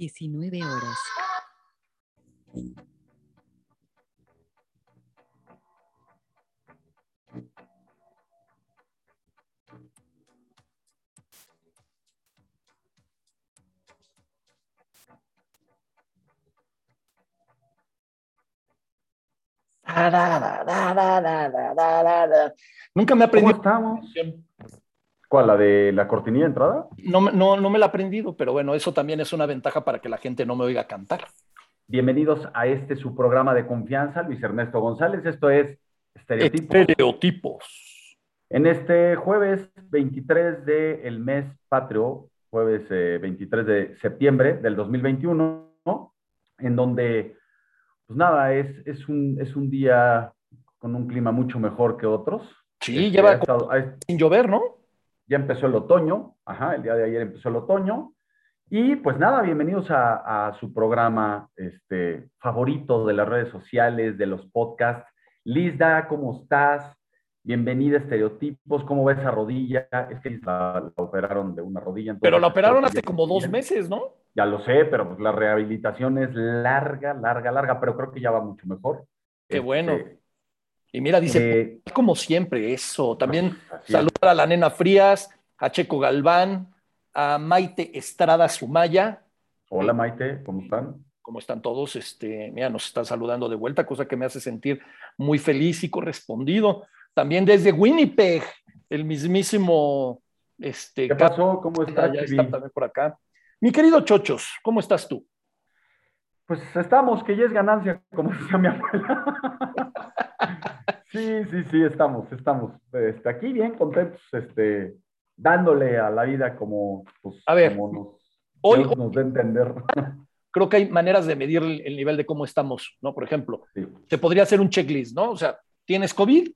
19 horas. Nunca me he ¿Cómo aprendido. estamos? ¿Cuál? ¿La de la cortinilla de entrada? No, me- no, no me la he aprendido, pero bueno, eso también es una ventaja para que la gente no me oiga cantar. Bienvenidos a este su programa de confianza, Luis Ernesto González. Esto es Estereotipos. Estereotipos. En este jueves 23 del mes patrio, jueves eh, 23 de septiembre del 2021, ¿no? en donde, pues nada, es, es, un, es un día con un clima mucho mejor que otros. Sí, Este, lleva ha estado- ha- sin llover, ¿no? Ya empezó el otoño, ajá, el día de ayer empezó el otoño. Y pues nada, bienvenidos a, a su programa este, favorito de las redes sociales, de los podcasts. Lizda, ¿cómo estás? Bienvenida a Estereotipos, ¿cómo va esa rodilla? Es que la, la operaron de una rodilla. Pero la operaron hace como dos meses, ¿no? Ya lo sé, pero pues la rehabilitación es larga, larga, larga, pero creo que ya va mucho mejor. Qué Este, bueno. Y mira, dice, eh, como siempre, eso. También saludar a la nena Frías, a Checo Galván, a Maite Estrada Sumaya. Hola Maite, ¿cómo están? ¿Cómo están todos? Este, mira, nos están saludando de vuelta, cosa que me hace sentir muy feliz y correspondido. También desde Winnipeg, el mismísimo. Este, ¿Qué pasó? ¿Cómo Carlos, está, ya está también por acá. Mi querido Chochos, ¿cómo estás tú? Pues estamos, que ya es ganancia, como decía mi abuela. Sí, sí, sí, estamos, estamos. Este, aquí bien contentos, este, dándole a la vida como, pues, A ver, como nos, hoy- Dios nos entender. Creo que hay maneras de medir el, el nivel de cómo estamos, ¿no? Por ejemplo, Sí. se podría hacer un checklist, ¿no? O sea, ¿tienes COVID?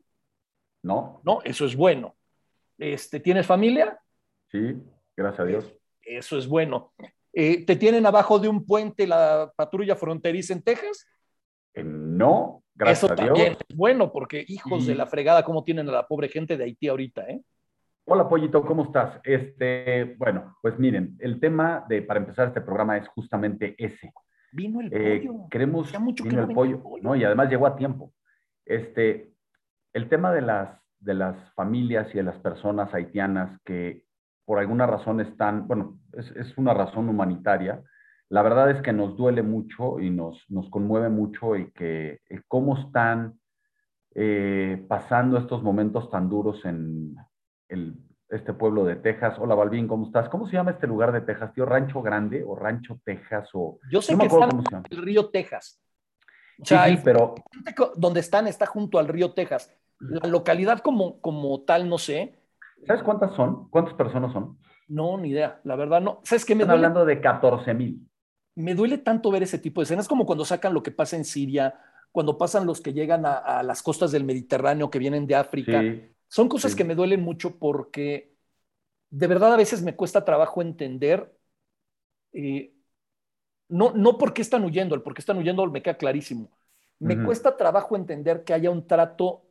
¿No? No, eso es bueno. Este, ¿Tienes familia? Sí, gracias a Dios. Eso es bueno. Eh, ¿Te tienen abajo de un puente la patrulla fronteriza en Texas? Eh, no, gracias Eso a Dios. también es bueno, porque hijos Y- de la fregada, ¿cómo tienen a la pobre gente de Haití ahorita, eh? Hola, Pollito, ¿cómo estás? Este, bueno, pues miren, el tema de, para empezar este programa es justamente ese. Vino el Eh, pollo. queremos mucho que vino no el pollo, el pollo. ¿no? Y además llegó a tiempo. Este, el tema de las, de las familias y de las personas haitianas que por alguna razón están, bueno, es, es una razón humanitaria. La verdad es que nos duele mucho y nos, nos conmueve mucho y que cómo están eh, pasando estos momentos tan duros en el, este pueblo de Texas. Hola, Balvin, ¿cómo estás? ¿Cómo se llama este lugar de Texas, tío? ¿Rancho Grande o Rancho Texas? O... Yo sé no que acuerdo están cómo se llama. en el río Texas. O Sí, sea, sí, el pero donde están está junto al río Texas. La localidad como, como tal, no sé. ¿Sabes cuántas son? ¿Cuántas personas son? No, ni idea. La verdad, no. ¿Sabes qué? Me Están duele, hablando de 14 mil. me duele tanto ver ese tipo de escenas como cuando sacan lo que pasa en Siria, cuando pasan los que llegan a, a las costas del Mediterráneo, que vienen de África. Sí, Son cosas Sí. que me duelen mucho porque de verdad a veces me cuesta trabajo entender, eh, no, no por qué están huyendo, el por qué están huyendo me queda clarísimo. Me cuesta trabajo entender que haya un trato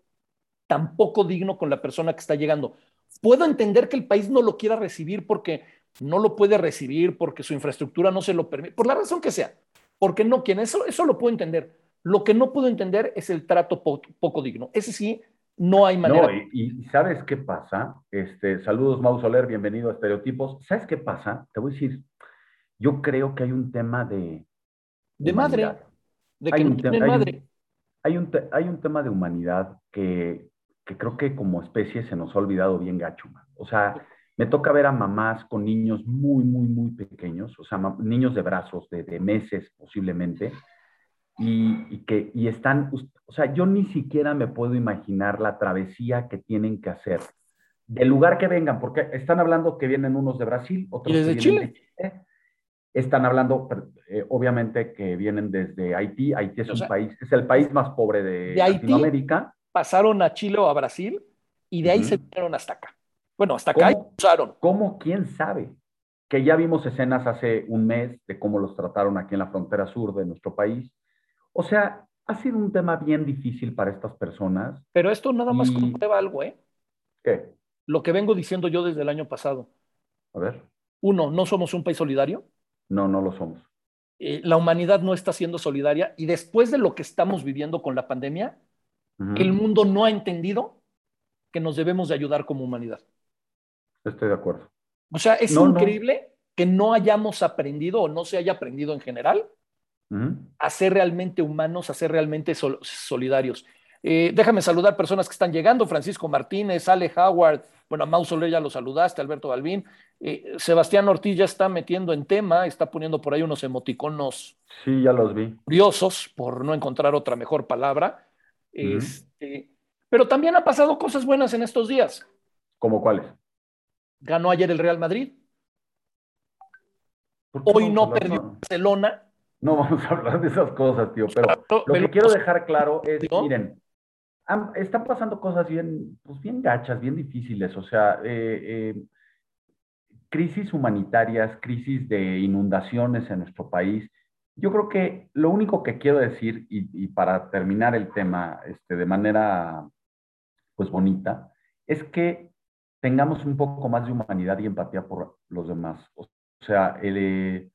tan poco digno con la persona que está llegando. Puedo entender que el país no lo quiera recibir porque no lo puede recibir, porque su infraestructura no se lo permite, por la razón que sea, porque no quieren, eso, eso lo puedo entender. Lo que no puedo entender es el trato po- poco digno. Ese sí, no hay manera. No, y, y ¿sabes qué pasa? Este, saludos, Mau Soler, bienvenido a Estereotipos. ¿Sabes qué pasa? Te voy a decir, yo creo que hay un tema de... de madre, humanidad. de Hay que no un te- tienen hay un- madre. Hay un, hay un tema de humanidad que, que creo que como especie se nos ha olvidado bien gacho. man. O sea, me toca ver a mamás con niños muy, muy, muy pequeños, o sea, niños de brazos, de, de meses posiblemente, y, y que y están, o sea, yo ni siquiera me puedo imaginar la travesía que tienen que hacer del lugar que vengan, porque están hablando que vienen unos de Brasil, otros Y desde que vienen de Chile. Están hablando, eh, obviamente, que vienen desde Haití. Haití es O un sea, país, es el país más pobre de, de Latinoamérica. Pasaron a Chile o a Brasil y de ahí Ujú. se vinieron hasta acá. Bueno, hasta acá y ¿Cómo? cruzaron. ¿Cómo? ¿Quién sabe? Que ya vimos escenas hace un mes de cómo los trataron aquí en la frontera sur de nuestro país. O sea, ha sido un tema bien difícil para estas personas. Pero esto nada más Y- comprueba algo, ¿eh? ¿Qué? Lo que vengo diciendo yo desde el año pasado. A ver. Uno, no somos un país solidario. No, no lo somos. eh, la humanidad no está siendo solidaria y después de lo que estamos viviendo con la pandemia, El mundo no ha entendido que nos debemos de ayudar como humanidad. Estoy de acuerdo. O sea, es No, no. increíble que no hayamos aprendido o no se haya aprendido en general a ser realmente humanos, a ser realmente sol- solidarios. Eh, déjame saludar personas que están llegando, Francisco Martínez, Ale Howard, bueno, a Mau Soler ya lo saludaste, Alberto Balbín, Eh, Sebastián Ortiz ya está metiendo en tema, está poniendo por ahí unos emoticonos Sí, ya los vi. curiosos, por no encontrar otra mejor palabra. Este, pero también han pasado cosas buenas en estos días. ¿Cómo cuáles? Ganó ayer el Real Madrid, ¿Por qué hoy no perdió No, Barcelona. no vamos a hablar de esas cosas, tío, pero lo que quiero dejar claro es, miren, están pasando cosas bien, pues bien gachas, bien difíciles, o sea, eh, eh, crisis humanitarias, crisis de inundaciones en nuestro país. Yo creo que lo único que quiero decir, y, y para terminar el tema este, de manera pues bonita, es que tengamos un poco más de humanidad y empatía por los demás. O sea, el, eh,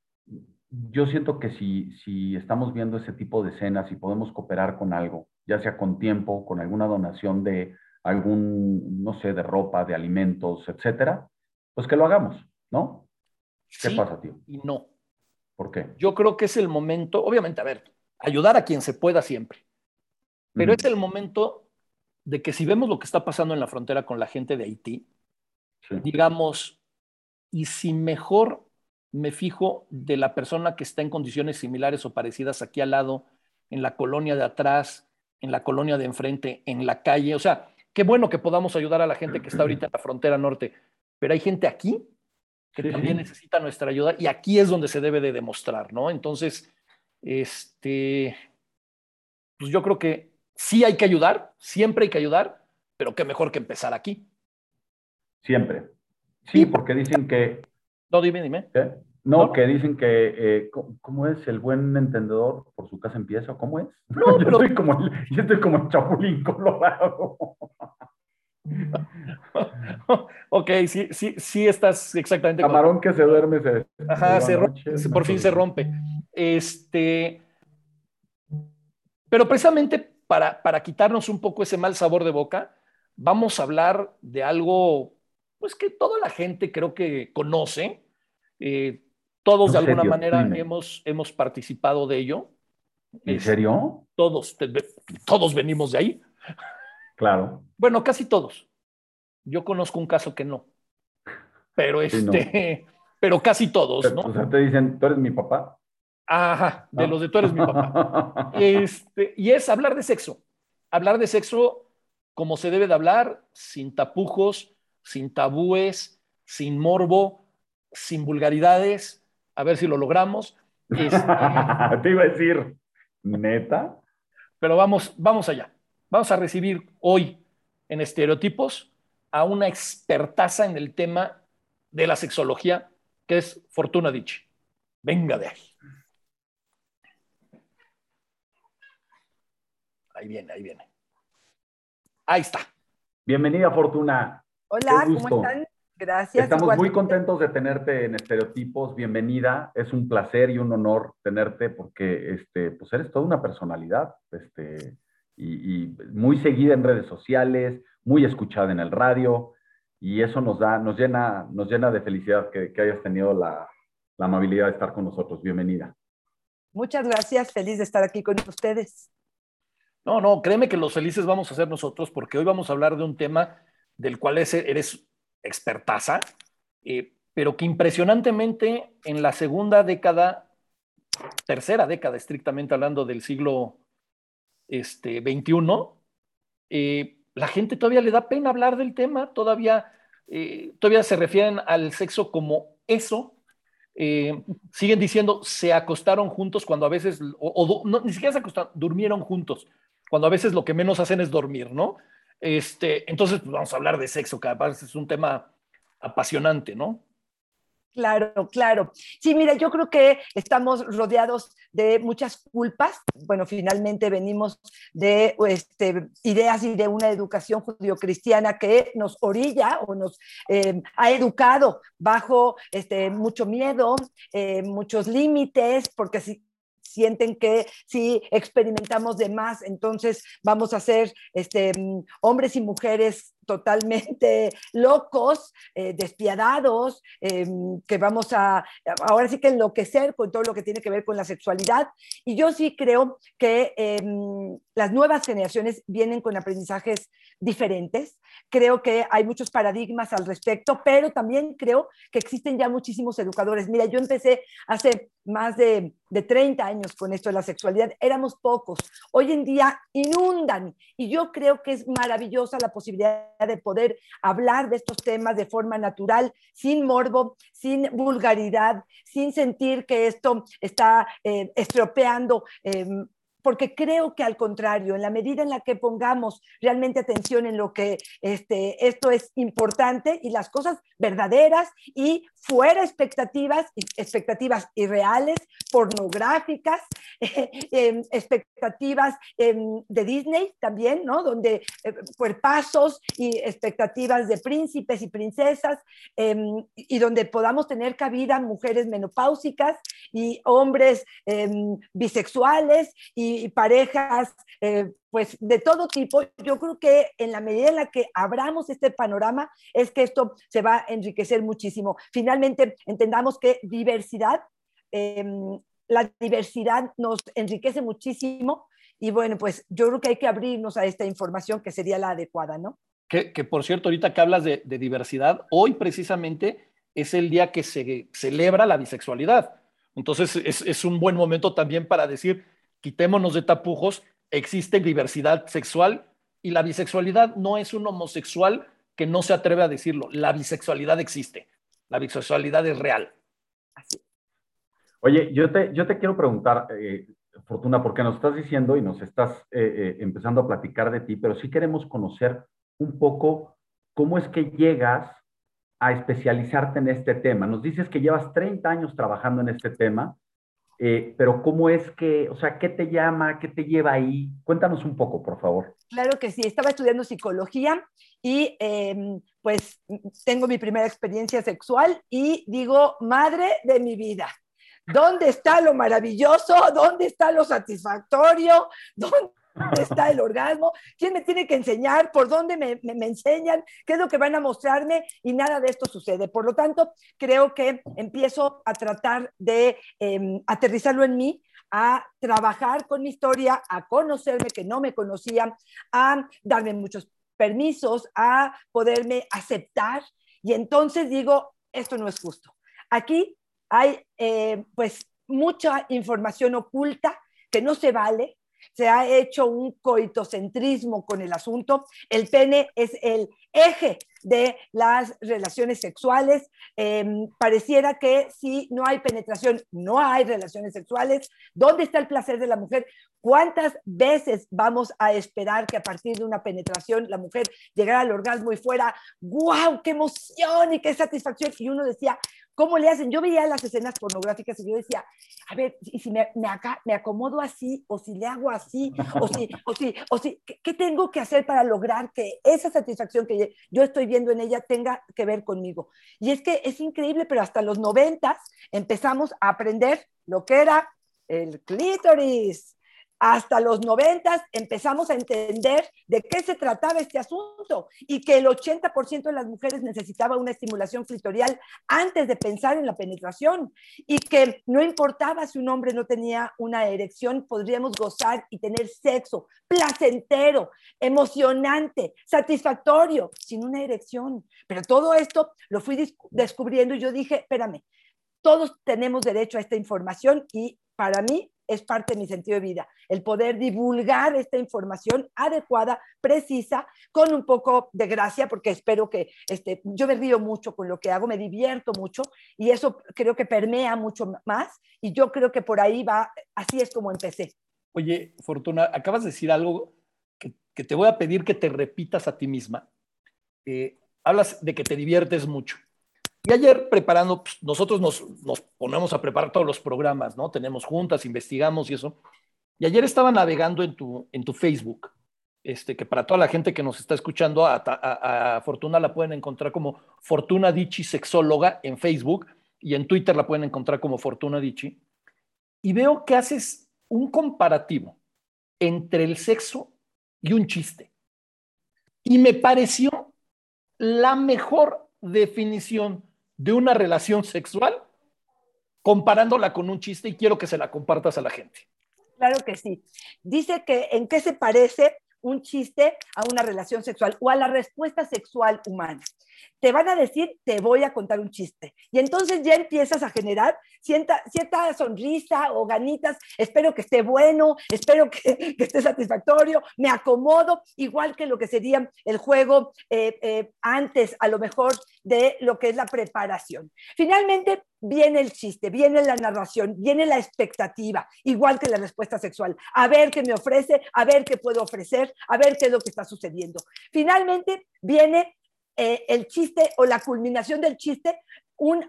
yo siento que si, si estamos viendo ese tipo de escenas y podemos cooperar con algo, ya sea con tiempo, con alguna donación de algún, no sé, de ropa, de alimentos, etcétera, pues que lo hagamos, ¿no? ¿Qué Sí pasa, tío? y no. ¿Por qué? Yo creo que es el momento, obviamente, a ver, ayudar a quien se pueda siempre, pero es el momento de que si vemos lo que está pasando en la frontera con la gente de Haití, Sí. digamos, y si mejor me fijo de la persona que está en condiciones similares o parecidas aquí al lado, en la colonia de atrás, en la colonia de enfrente, en la calle, o sea, qué bueno que podamos ayudar a la gente que está ahorita en la frontera norte, pero hay gente aquí que Sí, también sí. necesita nuestra ayuda y aquí es donde se debe de demostrar, ¿no? Entonces, este, pues yo creo que sí hay que ayudar, siempre hay que ayudar, pero qué mejor que empezar aquí. Siempre. Sí, porque dicen que No, dime, dime. ¿Qué? No, ¿No? que dicen que, eh, ¿cómo, es? El buen entendedor por su casa empieza, ¿o ¿cómo es? No, yo, pero- estoy como el, yo estoy como el chapulín colorado. ok, sí, sí, sí estás exactamente. Camarón que se duerme se... Ajá, se rompe, por fin se rompe. Este, pero precisamente para, para quitarnos un poco ese mal sabor de boca, vamos a hablar de algo, pues que toda la gente creo que conoce. Eh, todos de alguna tío, manera dime. hemos, hemos participado de ello. ¿En serio? Todos, todos venimos de ahí. Claro. Bueno, casi todos. Yo conozco un caso que no. Pero Sí, no. este, pero casi todos, Pero, ¿no? O sea, te dicen, ¿tú eres mi papá? Ajá, de los de tú eres mi papá. Este, y es hablar de sexo. Hablar de sexo como se debe de hablar, sin tapujos, sin tabúes, sin morbo, sin vulgaridades. A ver si lo logramos. Este, te iba a decir, ¿neta? pero vamos, vamos allá. Vamos a recibir hoy en estereotipos a una expertaza en el tema de la sexología, que es Fortuna Dichi. Venga de ahí. Ahí viene, ahí viene. Ahí está. Bienvenida, Fortuna. Hola. ¿cómo están? Gracias. Estamos muy contentos de tenerte en Estereotipos. Bienvenida. Es un placer y un honor tenerte porque este, pues eres toda una personalidad este, y, y muy seguida en redes sociales, muy escuchada en el radio y eso nos da, nos llena, nos llena de felicidad que, que hayas tenido la, la amabilidad de estar con nosotros. Bienvenida. Muchas gracias, feliz de estar aquí con ustedes. No, no, créeme que los felices vamos a ser nosotros porque hoy vamos a hablar de un tema del cual es- eres expertaza, eh, pero que impresionantemente en la segunda década, tercera década estrictamente hablando del siglo este, XXI, eh, la gente todavía le da pena hablar del tema, todavía, eh, todavía se refieren al sexo como eso. Eh, siguen diciendo se acostaron juntos cuando a veces, o, no, ni siquiera se acostaron, durmieron juntos, cuando a veces lo que menos hacen es dormir, ¿no? Este, entonces, pues vamos a hablar de sexo, que además es un tema apasionante, ¿no? Claro, claro. Sí, mira, yo creo que estamos rodeados de muchas culpas. Bueno, finalmente venimos de este, ideas y de una educación judio-cristiana que nos orilla o nos eh, ha educado bajo este, mucho miedo, eh, muchos límites, porque si, sienten que si experimentamos de más, entonces vamos a ser este, hombres y mujeres totalmente locos, eh, despiadados, em, que vamos a ahora sí que enloquecer con todo lo que tiene que ver con la sexualidad. Y yo sí creo que em, las nuevas generaciones vienen con aprendizajes diferentes. Creo que hay muchos paradigmas al respecto, pero también creo que existen ya muchísimos educadores. Mira, yo empecé hace más de, de 30 años con esto de la sexualidad, éramos pocos. Hoy en día inundan y yo creo que es maravillosa la posibilidad de poder hablar de estos temas de forma natural, sin morbo, sin vulgaridad, sin sentir que esto está eh, estropeando em, porque creo que al contrario, en la medida en la que pongamos realmente atención en lo que este, esto es importante y las cosas verdaderas y fuera expectativas, expectativas irreales, pornográficas, em, expectativas em, de Disney también, ¿no? Donde eh, pasos y expectativas de príncipes y princesas em, y donde podamos tener cabida mujeres menopáusicas y hombres bisexuales y parejas, eh, pues de todo tipo. Yo creo que en la medida en la que abramos este panorama es que esto se va a enriquecer muchísimo. Finalmente, entendamos que diversidad, em, la diversidad nos enriquece muchísimo y bueno, pues yo creo que hay que abrirnos a esta información que sería la adecuada, ¿no? Que, que por cierto, ahorita que hablas de, de diversidad, hoy precisamente es el día que se celebra la bisexualidad. Entonces es, es, un buen momento también para decir, quitémonos de tapujos, existe diversidad sexual y la bisexualidad no es un homosexual que no se atreve a decirlo. La bisexualidad existe, la bisexualidad es real. Oye, yo te, yo te quiero preguntar, eh, Fortuna, porque nos estás diciendo y nos estás eh, eh, empezando a platicar de ti, pero sí queremos conocer un poco cómo es que llegas a especializarte en este tema. Nos dices que llevas 30 años trabajando en este tema eh, pero ¿cómo es que, o sea, qué te llama, qué te lleva ahí? Cuéntanos un poco, por favor. Claro que sí, estaba estudiando psicología y em, pues tengo mi primera experiencia sexual y digo, madre de mi vida. ¿Dónde está lo maravilloso? ¿Dónde está lo satisfactorio? ¿Dónde ¿Dónde está el orgasmo? ¿Quién me tiene que enseñar? ¿Por dónde me, enseñan? ¿Qué es lo que van a mostrarme? Y nada de esto sucede. Por lo tanto, creo que empiezo a tratar de eh, aterrizarlo en mí, a trabajar con mi historia, a conocerme que no me conocía, a darme muchos permisos, a poderme aceptar. Y entonces digo, esto no es justo. Aquí hay eh, pues mucha información oculta que no se vale, se ha hecho un coitocentrismo con el asunto. El pene es el eje de las relaciones sexuales. Em, pareciera que si no hay penetración, no hay relaciones sexuales. ¿Dónde está el placer de la mujer? ¿Cuántas veces vamos a esperar que a partir de una penetración la mujer llegara al orgasmo y fuera, wow, qué emoción y qué satisfacción? Y uno decía, ¿Cómo le hacen? Yo veía las escenas pornográficas y yo decía, a ver, y si me, me, acá, me acomodo así, o si le hago así, o si, o si, o si, ¿qué, tengo que hacer para lograr que esa satisfacción que yo estoy viendo en ella tenga que ver conmigo? Y es que es increíble, pero hasta los noventas empezamos a aprender lo que era el clítoris, hasta los noventas empezamos a entender de qué se trataba este asunto y que el 80% de las mujeres necesitaba una estimulación clitorial antes de pensar en la penetración y que no importaba si un hombre no tenía una erección, podríamos gozar y tener sexo placentero, emocionante, satisfactorio, sin una erección. Pero todo esto lo fui descubriendo y yo dije, espérame, todos tenemos derecho a esta información y para mí es parte de mi sentido de vida, el poder divulgar esta información adecuada, precisa, con un poco de gracia, porque espero que este, yo me río mucho con lo que hago, me divierto mucho y eso creo que permea mucho más y yo creo que por ahí va, así es como empecé. Oye, Fortuna, acabas de decir algo que, te voy a pedir que te repitas a ti misma. Eh, hablas de que te diviertes mucho. Y ayer preparando, pues, nosotros nos, nos, ponemos a preparar todos los programas, ¿no? Tenemos juntas, investigamos y eso. Y ayer estaba navegando en tu, en tu Facebook, este, que para toda la gente que nos está escuchando, a, a, Fortuna la pueden encontrar como Fortuna Dichi Sexóloga en Facebook y en Twitter la pueden encontrar como Fortuna Dichi. Y veo que haces un comparativo entre el sexo y un chiste. Y me pareció la mejor definición de una relación sexual comparándola con un chiste y quiero que se la compartas a la gente. Claro que sí. Dice que en qué se parece un chiste a una relación sexual o a la respuesta sexual humana. Te van a decir, te voy a contar un chiste. Y entonces ya empiezas a generar cierta, cierta sonrisa o ganitas. Espero que esté bueno, espero que, esté satisfactorio, me acomodo, igual que lo que sería el juego eh, eh, antes, a lo mejor, de lo que es la preparación. Finalmente, viene el chiste, viene la narración, viene la expectativa, igual que la respuesta sexual. A ver qué me ofrece, a ver qué puedo ofrecer, a ver qué es lo que está sucediendo. Finalmente viene eh, el chiste o la culminación del chiste, un,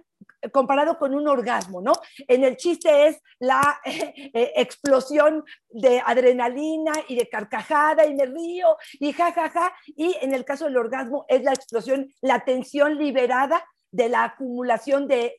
comparado con un orgasmo, ¿no? En el chiste es la eh, explosión de adrenalina y de carcajada y me río y jajaja, ja, ja, y en el caso del orgasmo es la explosión, la tensión liberada de la acumulación de,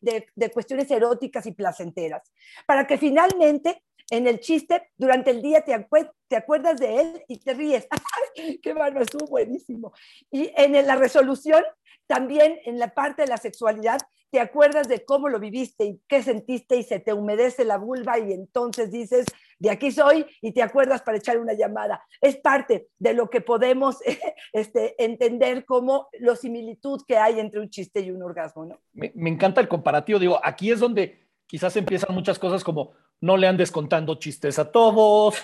cuestiones eróticas y placenteras, para que finalmente en el chiste, durante el día te, te acuerdas de él y te ríes. ¡Qué bárbaro! Estuvo buenísimo. Y en la resolución, también en la parte de la sexualidad, te acuerdas de cómo lo viviste y qué sentiste y se te humedece la vulva y entonces dices, de aquí soy y te acuerdas para echar una llamada. Es parte de lo que podemos este, entender como la similitud que hay entre un chiste y un orgasmo. ¿no? Me, me encanta el comparativo. Digo, aquí es donde quizás empiezan muchas cosas como no le andes contando chistes a todos,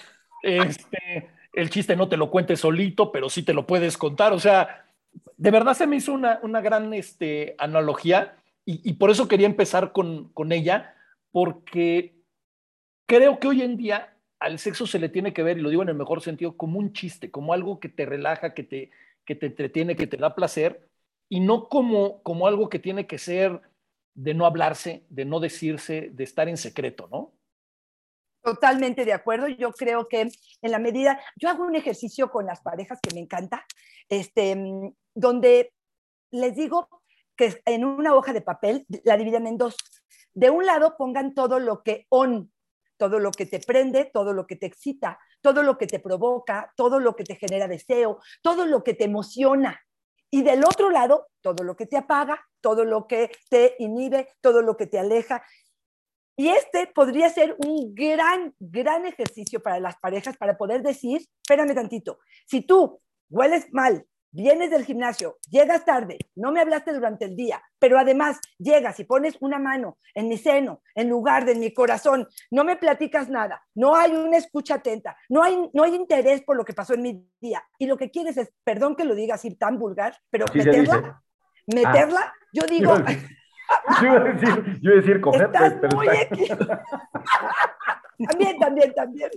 este, el chiste no te lo cuentes solito, pero sí te lo puedes contar. O sea, de verdad se me hizo una, una gran este, analogía y, y, por eso quería empezar con, con ella, porque creo que hoy en día al sexo se le tiene que ver, y lo digo en el mejor sentido, como un chiste, como algo que te relaja, que te, que te entretiene, que te da placer, y no como, como algo que tiene que ser de no hablarse, de no decirse, de estar en secreto, ¿no? Totalmente de acuerdo. Yo creo que en la medida, yo hago un ejercicio con las parejas que me encanta, este, donde les digo que en una hoja de papel la dividen en dos. De un lado pongan todo lo que on, todo lo que te prende, todo lo que te excita, todo lo que te provoca, todo lo que te genera deseo, todo lo que te emociona. Y del otro lado, todo lo que te apaga, todo lo que te inhibe, todo lo que te aleja. Y este podría ser un gran, gran ejercicio para las parejas para poder decir, espérame tantito, si tú hueles mal, vienes del gimnasio, llegas tarde, no me hablaste durante el día, pero además llegas y pones una mano en mi seno, en lugar de en mi corazón, no me platicas nada, no hay una escucha atenta, no hay, no hay interés por lo que pasó en mi día, y lo que quieres es, perdón que lo diga así tan vulgar, pero meterla, meterla, ah. yo digo... Yo iba a decir, yo iba a decir cogerte, pero muy también, también, también.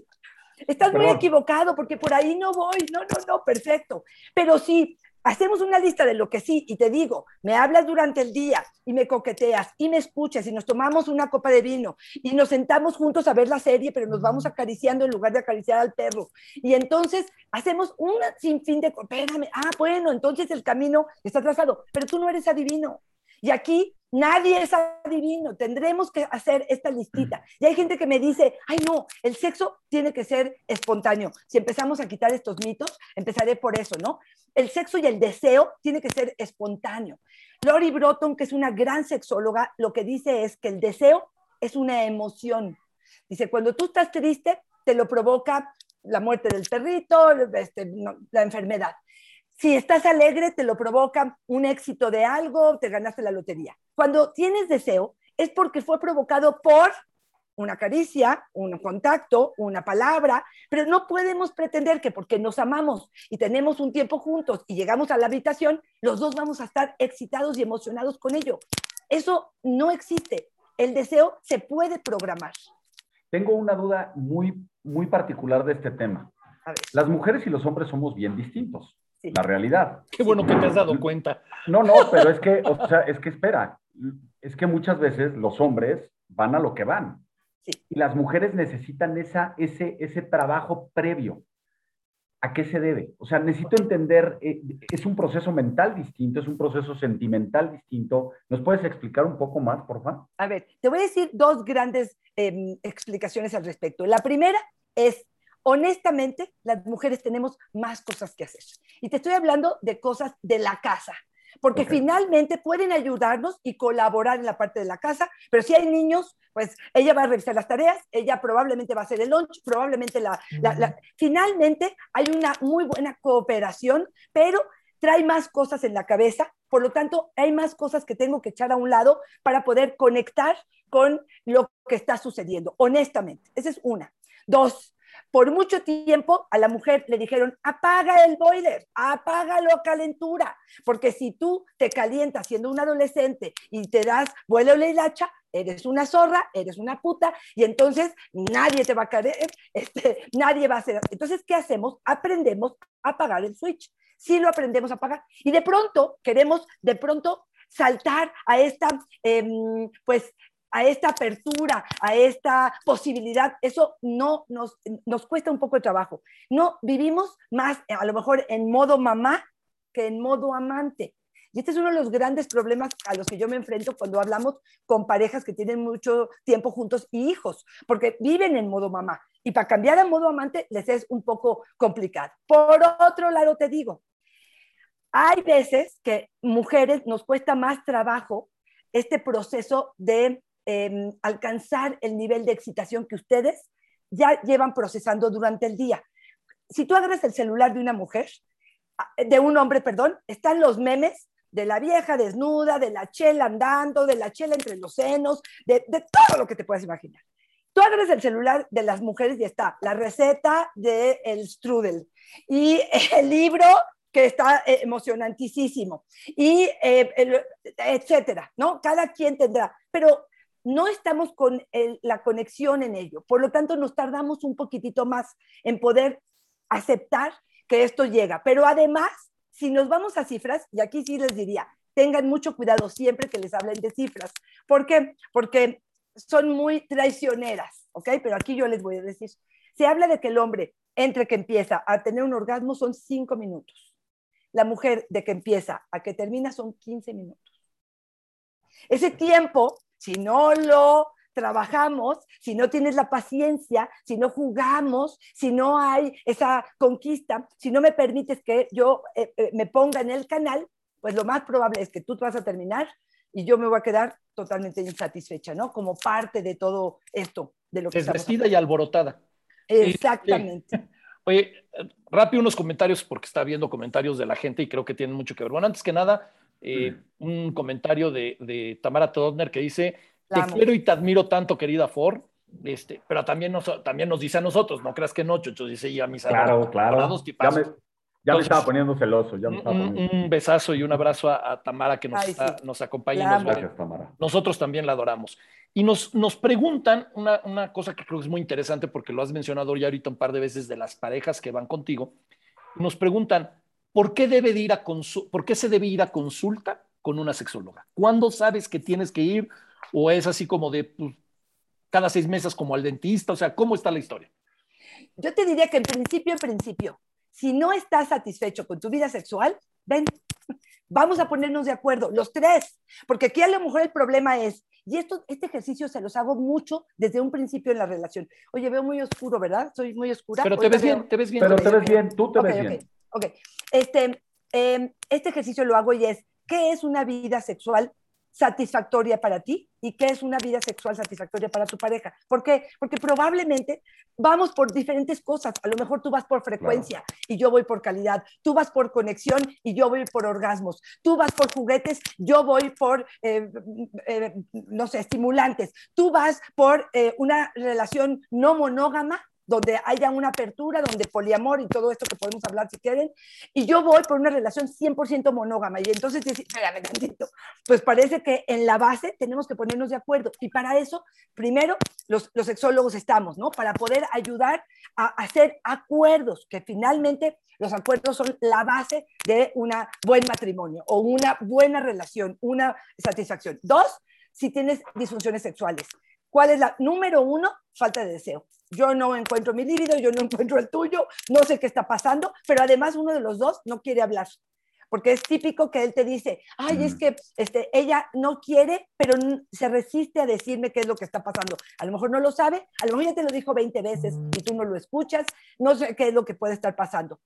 Estás muy equivocado porque por ahí no voy. No, no, no, perfecto. Pero sí, hacemos una lista de lo que sí y te digo, me hablas durante el día y me coqueteas y me escuchas y nos tomamos una copa de vino y nos sentamos juntos a ver la serie, pero nos vamos acariciando en lugar de acariciar al perro. Y entonces hacemos un sinfín de... Espérame, ah, bueno, entonces el camino está trazado, pero tú no eres adivino. Y aquí nadie es adivino, tendremos que hacer esta listita. Y hay gente que me dice, ay no, el sexo tiene que ser espontáneo. Si empezamos a quitar estos mitos, empezaré por eso, ¿no? El sexo y el deseo tiene que ser espontáneo. Lori Broton, que es una gran sexóloga, lo que dice es que el deseo es una emoción. Dice, cuando tú estás triste, te lo provoca la muerte del perrito, este, la enfermedad. Si estás alegre, te lo provoca un éxito de algo, te ganaste la lotería. Cuando tienes deseo, es porque fue provocado por una caricia, un contacto, una palabra, pero no podemos pretender que porque nos amamos y tenemos un tiempo juntos y llegamos a la habitación, los dos vamos a estar excitados y emocionados con ello. Eso no existe. El deseo se puede programar. Tengo una duda muy, muy particular de este tema. Las mujeres y los hombres somos bien distintos la realidad. Qué bueno que te has dado cuenta. No, no, pero es que, o sea, es que espera, es que muchas veces los hombres van a lo que van. Y las mujeres necesitan esa, ese, ese trabajo previo. ¿A qué se debe? O sea, necesito entender, eh, es un proceso mental distinto, es un proceso sentimental distinto. ¿Nos puedes explicar un poco más, por favor? A ver, te voy a decir dos grandes em, explicaciones al respecto. La primera es, honestamente, las mujeres tenemos más cosas que hacer. Y te estoy hablando de cosas de la casa, porque finalmente pueden ayudarnos y colaborar en la parte de la casa, pero si hay niños, pues ella va a revisar las tareas, ella probablemente va a hacer el lunch, probablemente la, Finalmente hay una muy buena cooperación, pero trae más cosas en la cabeza, por lo tanto hay más cosas que tengo que echar a un lado para poder conectar con lo que está sucediendo, honestamente. Esa es una. Dos, por mucho tiempo a la mujer le dijeron, apaga el boiler, apágalo a calentura, porque si tú te calientas siendo un adolescente y te das vuelo la hilacha, eres una zorra, eres una puta, y entonces nadie te va a querer, este, nadie va a hacer. Entonces, ¿qué hacemos? Aprendemos a apagar el switch. Sí lo aprendemos a apagar. Y de pronto queremos, de pronto, saltar a esta, em, pues, a esta apertura, a esta posibilidad, eso no nos, nos cuesta un poco de trabajo. No vivimos más a lo mejor en modo mamá que en modo amante. Y este es uno de los grandes problemas a los que yo me enfrento cuando hablamos con parejas que tienen mucho tiempo juntos y hijos, porque viven en modo mamá. Y para cambiar a modo amante les es un poco complicado. Por otro lado, te digo, hay veces que mujeres nos cuesta más trabajo este proceso de Em, alcanzar el nivel de excitación que ustedes ya llevan procesando durante el día. Si tú agarras el celular de una mujer, ah, de un hombre, perdón, están los memes de la vieja desnuda, de la chela andando, de la chela entre los senos, de, todo lo que te puedas imaginar. Tú agarras el celular de las mujeres y está la receta del el strudel y el libro que está eh, emocionantísimo y eh, etcétera, ¿no? Cada quien tendrá, pero no estamos con la conexión en ello. Por lo tanto, nos tardamos un poquitito más en poder aceptar que esto llega. Pero además, si nos vamos a cifras, y aquí sí les diría, tengan mucho cuidado siempre que les hablen de cifras. ¿Por qué? Porque son muy traicioneras, ¿ok? Pero aquí yo les voy a decir, se habla de que el hombre entre que empieza a tener un orgasmo son cinco minutos. La mujer de que empieza a que termina son 15 minutos. Ese tiempo si no lo trabajamos, si no tienes la paciencia, si no jugamos, si no hay esa conquista, si no me permites que yo eh, eh, me ponga en el canal, pues lo más probable es que tú te vas a terminar y yo me voy a quedar totalmente insatisfecha, ¿no? Como parte de todo esto, de lo que Desvestida y alborotada. Exactamente. Oye, rápido unos comentarios porque está viendo comentarios de la gente y creo que tienen mucho que ver. Bueno, antes que nada, eh, un comentario de, Tamara Todner que dice, te quiero y te admiro tanto, querida Ford, este, pero también nos, también nos dice a nosotros, no creas que no, Chucho, dice ya mis Claro, claro. Ya me, estaba poniendo celoso. un, besazo y un abrazo a, Tamara que nos, nos acompaña. Gracias, Tamara. Nosotros también la adoramos. Y nos, nos preguntan una, una, cosa que creo que es muy interesante porque lo has mencionado ya ahorita un par de veces de las parejas que van contigo. Nos preguntan, ¿por qué, debe ir a ¿por qué se debe ir a consulta con una sexóloga? ¿Cuándo sabes que tienes que ir? ¿O es así como de pues, cada seis meses como al dentista? O sea, ¿cómo está la historia? Yo te diría que en principio, en principio, si no estás satisfecho con tu vida sexual, ven, vamos a ponernos de acuerdo, los tres, porque aquí a lo mejor el problema es, y esto, este ejercicio se los hago mucho desde un principio en la relación. Oye, veo muy oscuro, ¿verdad? Soy muy oscura. Pero te ves bien, te ves bien. Pero te ves bien, tú te ves bien. Ok, este, em, este ejercicio lo hago y es, ¿qué es una vida sexual satisfactoria para ti y qué es una vida sexual satisfactoria para tu pareja. ¿Por qué? Porque probablemente vamos por diferentes cosas. A lo mejor tú vas por frecuencia y yo voy por calidad. Tú vas por conexión y yo voy por orgasmos. Tú vas por juguetes, yo voy por, eh, eh, no sé, estimulantes. Tú vas por eh, una relación no monógama donde haya una apertura, donde poliamor y todo esto que podemos hablar si quieren, y yo voy por una relación 100% monógama. Y entonces, espérame tantito, pues parece que en la base tenemos que ponernos de acuerdo. Y para eso, primero, los, los sexólogos estamos, ¿no? Para poder ayudar a hacer acuerdos, que finalmente los acuerdos son la base de un buen matrimonio o una buena relación, una satisfacción. Dos, si tienes disfunciones sexuales. ¿Cuál es la número uno? Falta de deseo. Yo no encuentro mi líbido, yo no encuentro el tuyo, no sé qué está pasando, pero además uno de los dos no quiere hablar. Porque es típico que él te dice, ay, es mm. que este, ella no quiere, pero se resiste a decirme qué es lo que está pasando. A lo mejor no lo sabe, a lo mejor ya te lo dijo 20 veces mm. y tú no lo escuchas, no sé qué es lo que puede estar pasando.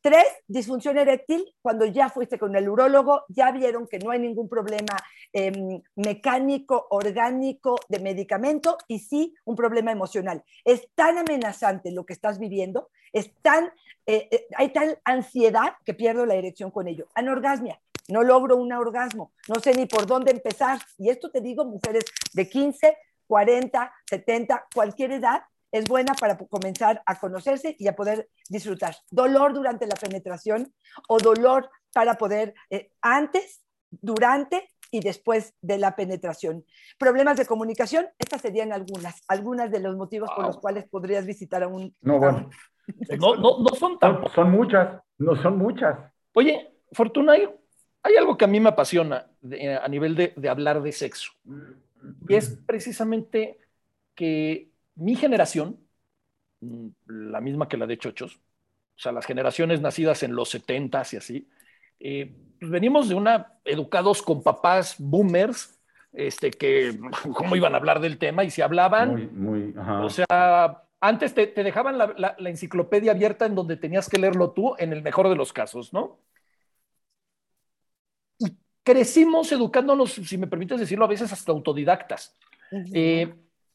Tres, disfunción eréctil, cuando ya fuiste con el urólogo, ya vieron que no hay ningún problema em, mecánico, orgánico, de medicamento y sí un problema emocional. Es tan amenazante lo que estás viviendo, es tan, eh, eh, hay tal ansiedad que pierdo la erección con ello. Anorgasmia, no logro un orgasmo, no sé ni por dónde empezar. Y esto te digo, mujeres de 15, 40, 70, cualquier edad, es buena para comenzar a conocerse y a poder disfrutar. Dolor durante la penetración o dolor para poder eh, antes, durante y después de la penetración. Problemas de comunicación, estas serían algunas, algunas de los motivos por los cuales podrías visitar a un... No, bueno. no, no, no son tan... Son, muchas, no son muchas. Oye, Fortuna, hay, algo que a mí me apasiona a nivel de, de hablar de sexo. Y es precisamente que mi generación, mm, la misma que la de Chochos, o sea, las generaciones nacidas en los 70 y así, eh, pues venimos de una, educados con papás boomers, este, que cómo iban a hablar del tema y si hablaban, muy, o sea, antes te, dejaban la, la, enciclopedia abierta en donde tenías que leerlo tú, en el mejor de los casos, ¿no? Y crecimos educándonos, si me permites decirlo, a veces hasta autodidactas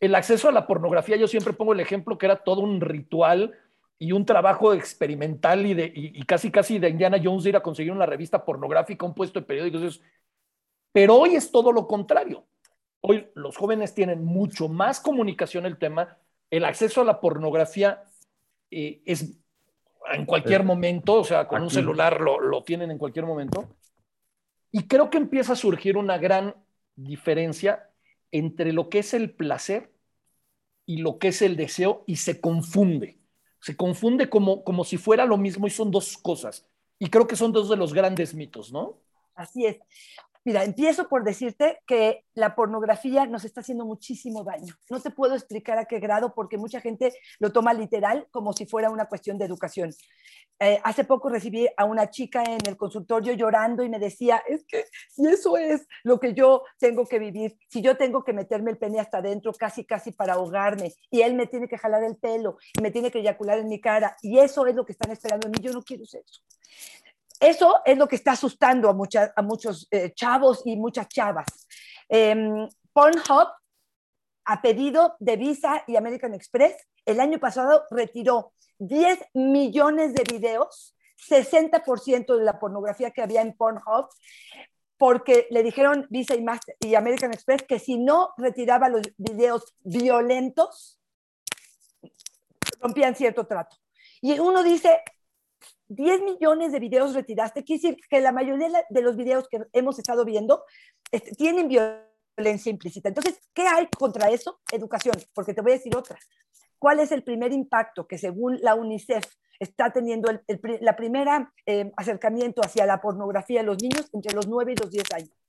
el acceso a la pornografía, yo siempre pongo el ejemplo que era todo un ritual y un trabajo experimental y, de, y, casi casi de Indiana Jones ir a conseguir una revista pornográfica, un puesto de periódicos. Pero hoy es todo lo contrario. Hoy los jóvenes tienen mucho más comunicación el tema. El acceso a la pornografía eh, es en cualquier momento, o sea, con un celular lo, lo tienen en cualquier momento. Y creo que empieza a surgir una gran diferencia entre lo que es el placer y lo que es el deseo y se confunde. Se confunde como, como si fuera lo mismo y son dos cosas. Y creo que son dos de los grandes mitos, ¿no? Así es. Mira, empiezo por decirte que la pornografía nos está haciendo muchísimo daño. No te puedo explicar a qué grado porque mucha gente lo toma literal como si fuera una cuestión de educación. Eh, hace poco recibí a una chica en el consultorio llorando y me decía, es que si eso es lo que yo tengo que vivir, si yo tengo que meterme el pene hasta adentro casi, casi para ahogarme y él me tiene que jalar el pelo y me tiene que eyacular en mi cara y eso es lo que están esperando en mí, yo no quiero sexo. Eso es lo que está asustando a, a muchos eh, chavos y muchas chavas. Eh, Pornhub, a pedido de Visa y American Express, el año pasado retiró 10 millones de videos, 60% de la pornografía que había en Pornhub, porque le dijeron Visa y American Express que si no retiraba los videos violentos, rompían cierto trato. Y uno dice, 10 millones de videos retiraste, quiere decir que la mayoría de los videos que hemos estado viendo este, tienen violencia implícita. Entonces, ¿qué hay contra eso? Educación, porque te voy a decir otra. ¿Cuál es el primer impacto que según la UNICEF está teniendo el, la primera eh, acercamiento hacia la pornografía de los niños entre los 9 y los 10 años?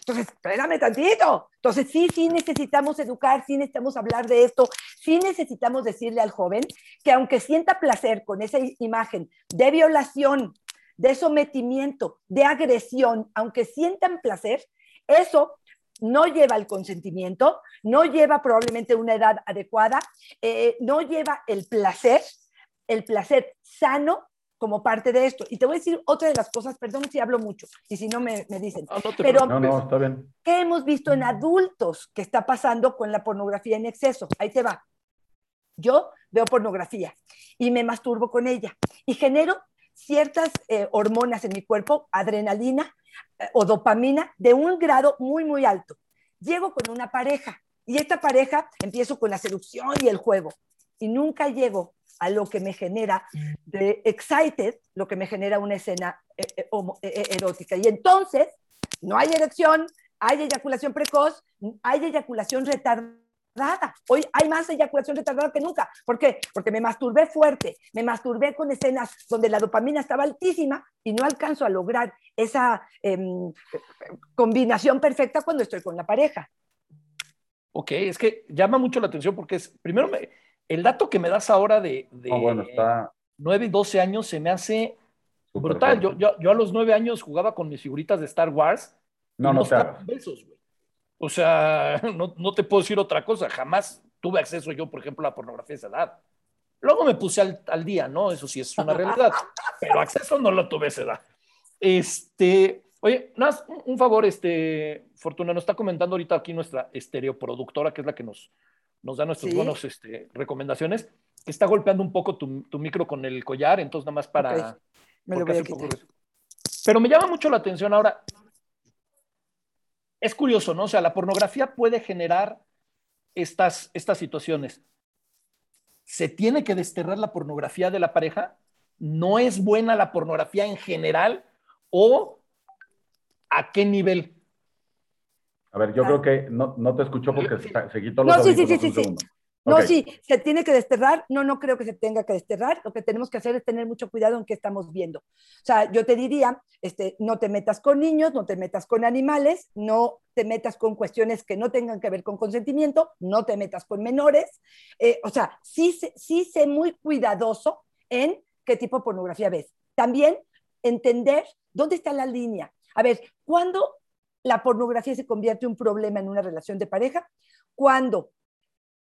Entonces, espérame tantito. Entonces, sí, sí necesitamos educar, sí necesitamos hablar de esto, sí necesitamos decirle al joven que aunque sienta placer con esa imagen de violación, de sometimiento, de agresión, aunque sientan placer, eso no lleva el consentimiento, no lleva probablemente una edad adecuada, eh, no lleva el placer, el placer sano como parte de esto. Y te voy a decir otra de las cosas, perdón si hablo mucho, y si no me, me dicen, pero no, no, está bien. ¿qué hemos visto en adultos que está pasando con la pornografía en exceso? Ahí te va. Yo veo pornografía y me masturbo con ella y genero ciertas eh, hormonas en mi cuerpo, adrenalina eh, o dopamina, de un grado muy, muy alto. Llego con una pareja y esta pareja empiezo con la seducción y el juego y nunca llego a lo que me genera de excited, lo que me genera una escena eh, eh, eh, erótica. Y entonces no hay erección, hay eyaculación precoz, hay eyaculación retardada. Hoy hay más eyaculación retardada que nunca. ¿Por qué? Porque me masturbé fuerte, me masturbé con escenas donde la dopamina estaba altísima y no alcanzo a lograr esa em, combinación perfecta cuando estoy con la pareja. Ok, es que llama mucho la atención porque es, primero, el dato que me das ahora de, de 9 y 12 años se me hace brutal. Yo, yo, a los 9 años jugaba con mis figuritas de Star Wars. No, no, besos, güey. O sea, no, no, te puedo decir otra cosa. Jamás tuve acceso yo, por ejemplo, a la pornografía de esa edad. Luego me puse al, al día, ¿no? Eso sí es una realidad. Pero acceso no lo tuve a esa edad. Este, Oye, nada, un favor, este, Fortuna, nos está comentando ahorita aquí nuestra estereoproductora, que es la que nos, nos da nuestras buenas este, recomendaciones, está golpeando un poco tu, tu, micro con el collar, entonces nada más para... Me lo voy a quitar. Pero me llama mucho la atención ahora. Es curioso, ¿no? O sea, la pornografía puede generar estas, estas situaciones. ¿Se tiene que desterrar la pornografía de la pareja? ¿No es buena la pornografía en general? ¿O ¿A qué nivel? A ver, yo creo que no, no te escuchó porque se, se quitó los No, sí, sí, sí, sí, sí. No, sí, se tiene que desterrar. No, no creo que se tenga que desterrar. Lo que tenemos que hacer es tener mucho cuidado en qué estamos viendo. O sea, yo te diría, este, no te metas con niños, no te metas con animales, no te metas con cuestiones que no tengan que ver con consentimiento, no te metas con menores. Eh, o sea, sí, sí sé muy cuidadoso en qué tipo de pornografía ves. También entender dónde está la línea. A ver, ¿cuándo la pornografía se convierte en un problema en una relación de pareja? Cuando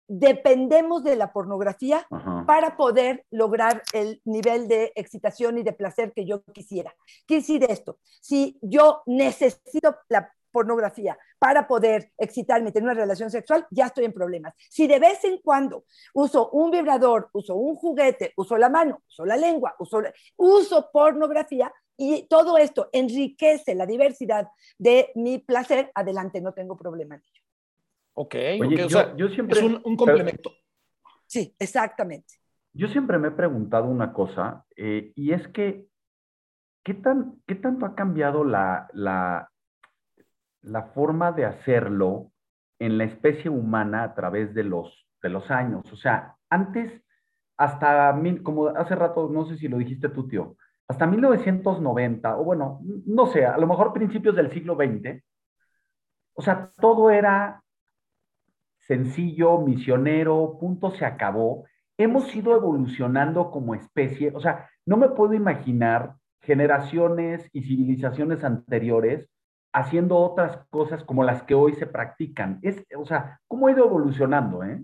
dependemos de la pornografía para poder lograr el nivel de excitación y de placer que yo quisiera. ¿Qué decir esto? Si yo necesito la pornografía para poder excitarme tener una relación sexual, ya estoy en problemas. Si de vez en cuando uso un vibrador, uso un juguete, uso la mano, uso la lengua, uso, uso pornografía, y todo esto enriquece la diversidad de mi placer, adelante, no tengo problema en ello. Ok, yo, siempre... Es un, complemento. sí, exactamente. Yo siempre me he preguntado una cosa, eh, y es que, ¿qué, tan, ¿qué tanto ha cambiado la, la, la forma de hacerlo en la especie humana a través de los, de los años? O sea, antes, hasta, como hace rato, no sé si lo dijiste tú, tío, hasta 1990, o bueno, no sé, a lo mejor principios del siglo XX, o sea, todo era sencillo, misionero, punto, se acabó. Hemos ido evolucionando como especie, o sea, no me puedo imaginar generaciones y civilizaciones anteriores haciendo otras cosas como las que hoy se practican. Es, o sea, ¿cómo ha ido evolucionando, eh?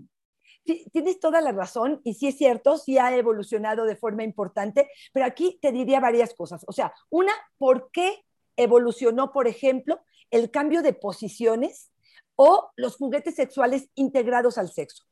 Tienes toda la razón y sí es cierto, sí ha evolucionado de forma importante, pero aquí te diría varias cosas. O sea, una, ¿por qué evolucionó, por ejemplo, el cambio de posiciones o los juguetes sexuales integrados al sexo?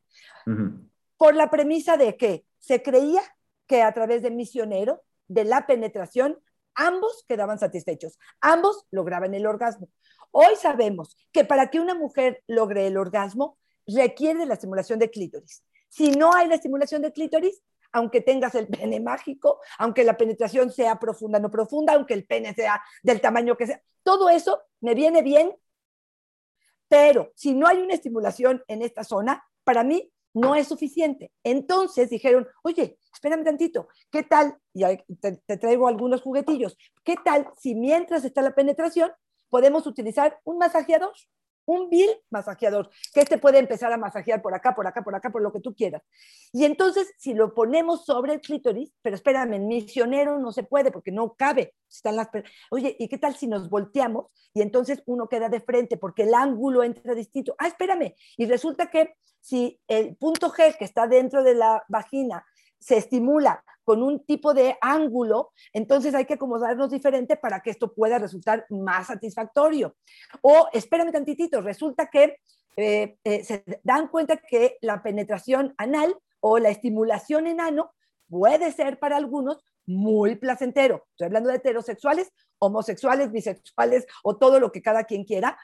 Por la premisa de que se creía que a través del misionero, de la penetración, ambos quedaban satisfechos, ambos lograban el orgasmo. Hoy sabemos que para que una mujer logre el orgasmo, requiere la estimulación de clítoris. Si no hay la estimulación de clítoris, aunque tengas el pene mágico, aunque la penetración sea profunda, no profunda, aunque el pene sea del tamaño que sea, todo eso me viene bien, pero si no hay una estimulación en esta zona, para mí no es suficiente. Entonces dijeron, oye, espérame tantito, ¿qué tal? Y te, te traigo algunos juguetillos. ¿Qué tal si mientras está la penetración podemos utilizar un masajeador? Un vil masajeador, que este puede empezar a masajear por acá, por acá, por acá, por lo que tú quieras. Y entonces, si lo ponemos sobre el clítoris, pero espérame, en misionero no se puede porque no cabe. Están las, oye, ¿y qué tal si nos volteamos y entonces uno queda de frente porque el ángulo entra distinto? Ah, espérame. Y resulta que si el punto G que está dentro de la vagina se estimula con un tipo de ángulo, entonces hay que acomodarnos diferente para que esto pueda resultar más satisfactorio. O espérame tantitito, resulta que eh, eh, se dan cuenta que la penetración anal o la estimulación en ano puede ser para algunos muy placentero. Estoy hablando de heterosexuales, homosexuales, bisexuales o todo lo que cada quien quiera.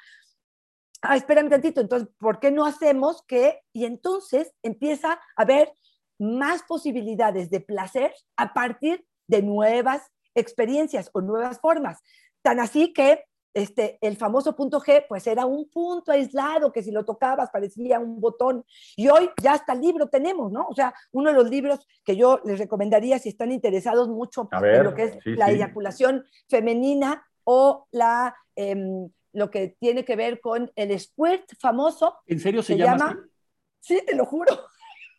Ah, espérame tantito, entonces, ¿por qué no hacemos que? Y entonces empieza a ver más posibilidades de placer a partir de nuevas experiencias o nuevas formas. Tan así que este, el famoso punto G, pues era un punto aislado que si lo tocabas parecía un botón. Y hoy ya hasta el libro tenemos, ¿no? O sea, uno de los libros que yo les recomendaría si están interesados mucho en lo que es la eyaculación femenina o la, em, lo que tiene que ver con el squirt famoso. ¿En serio se, llama? Sí, te lo juro.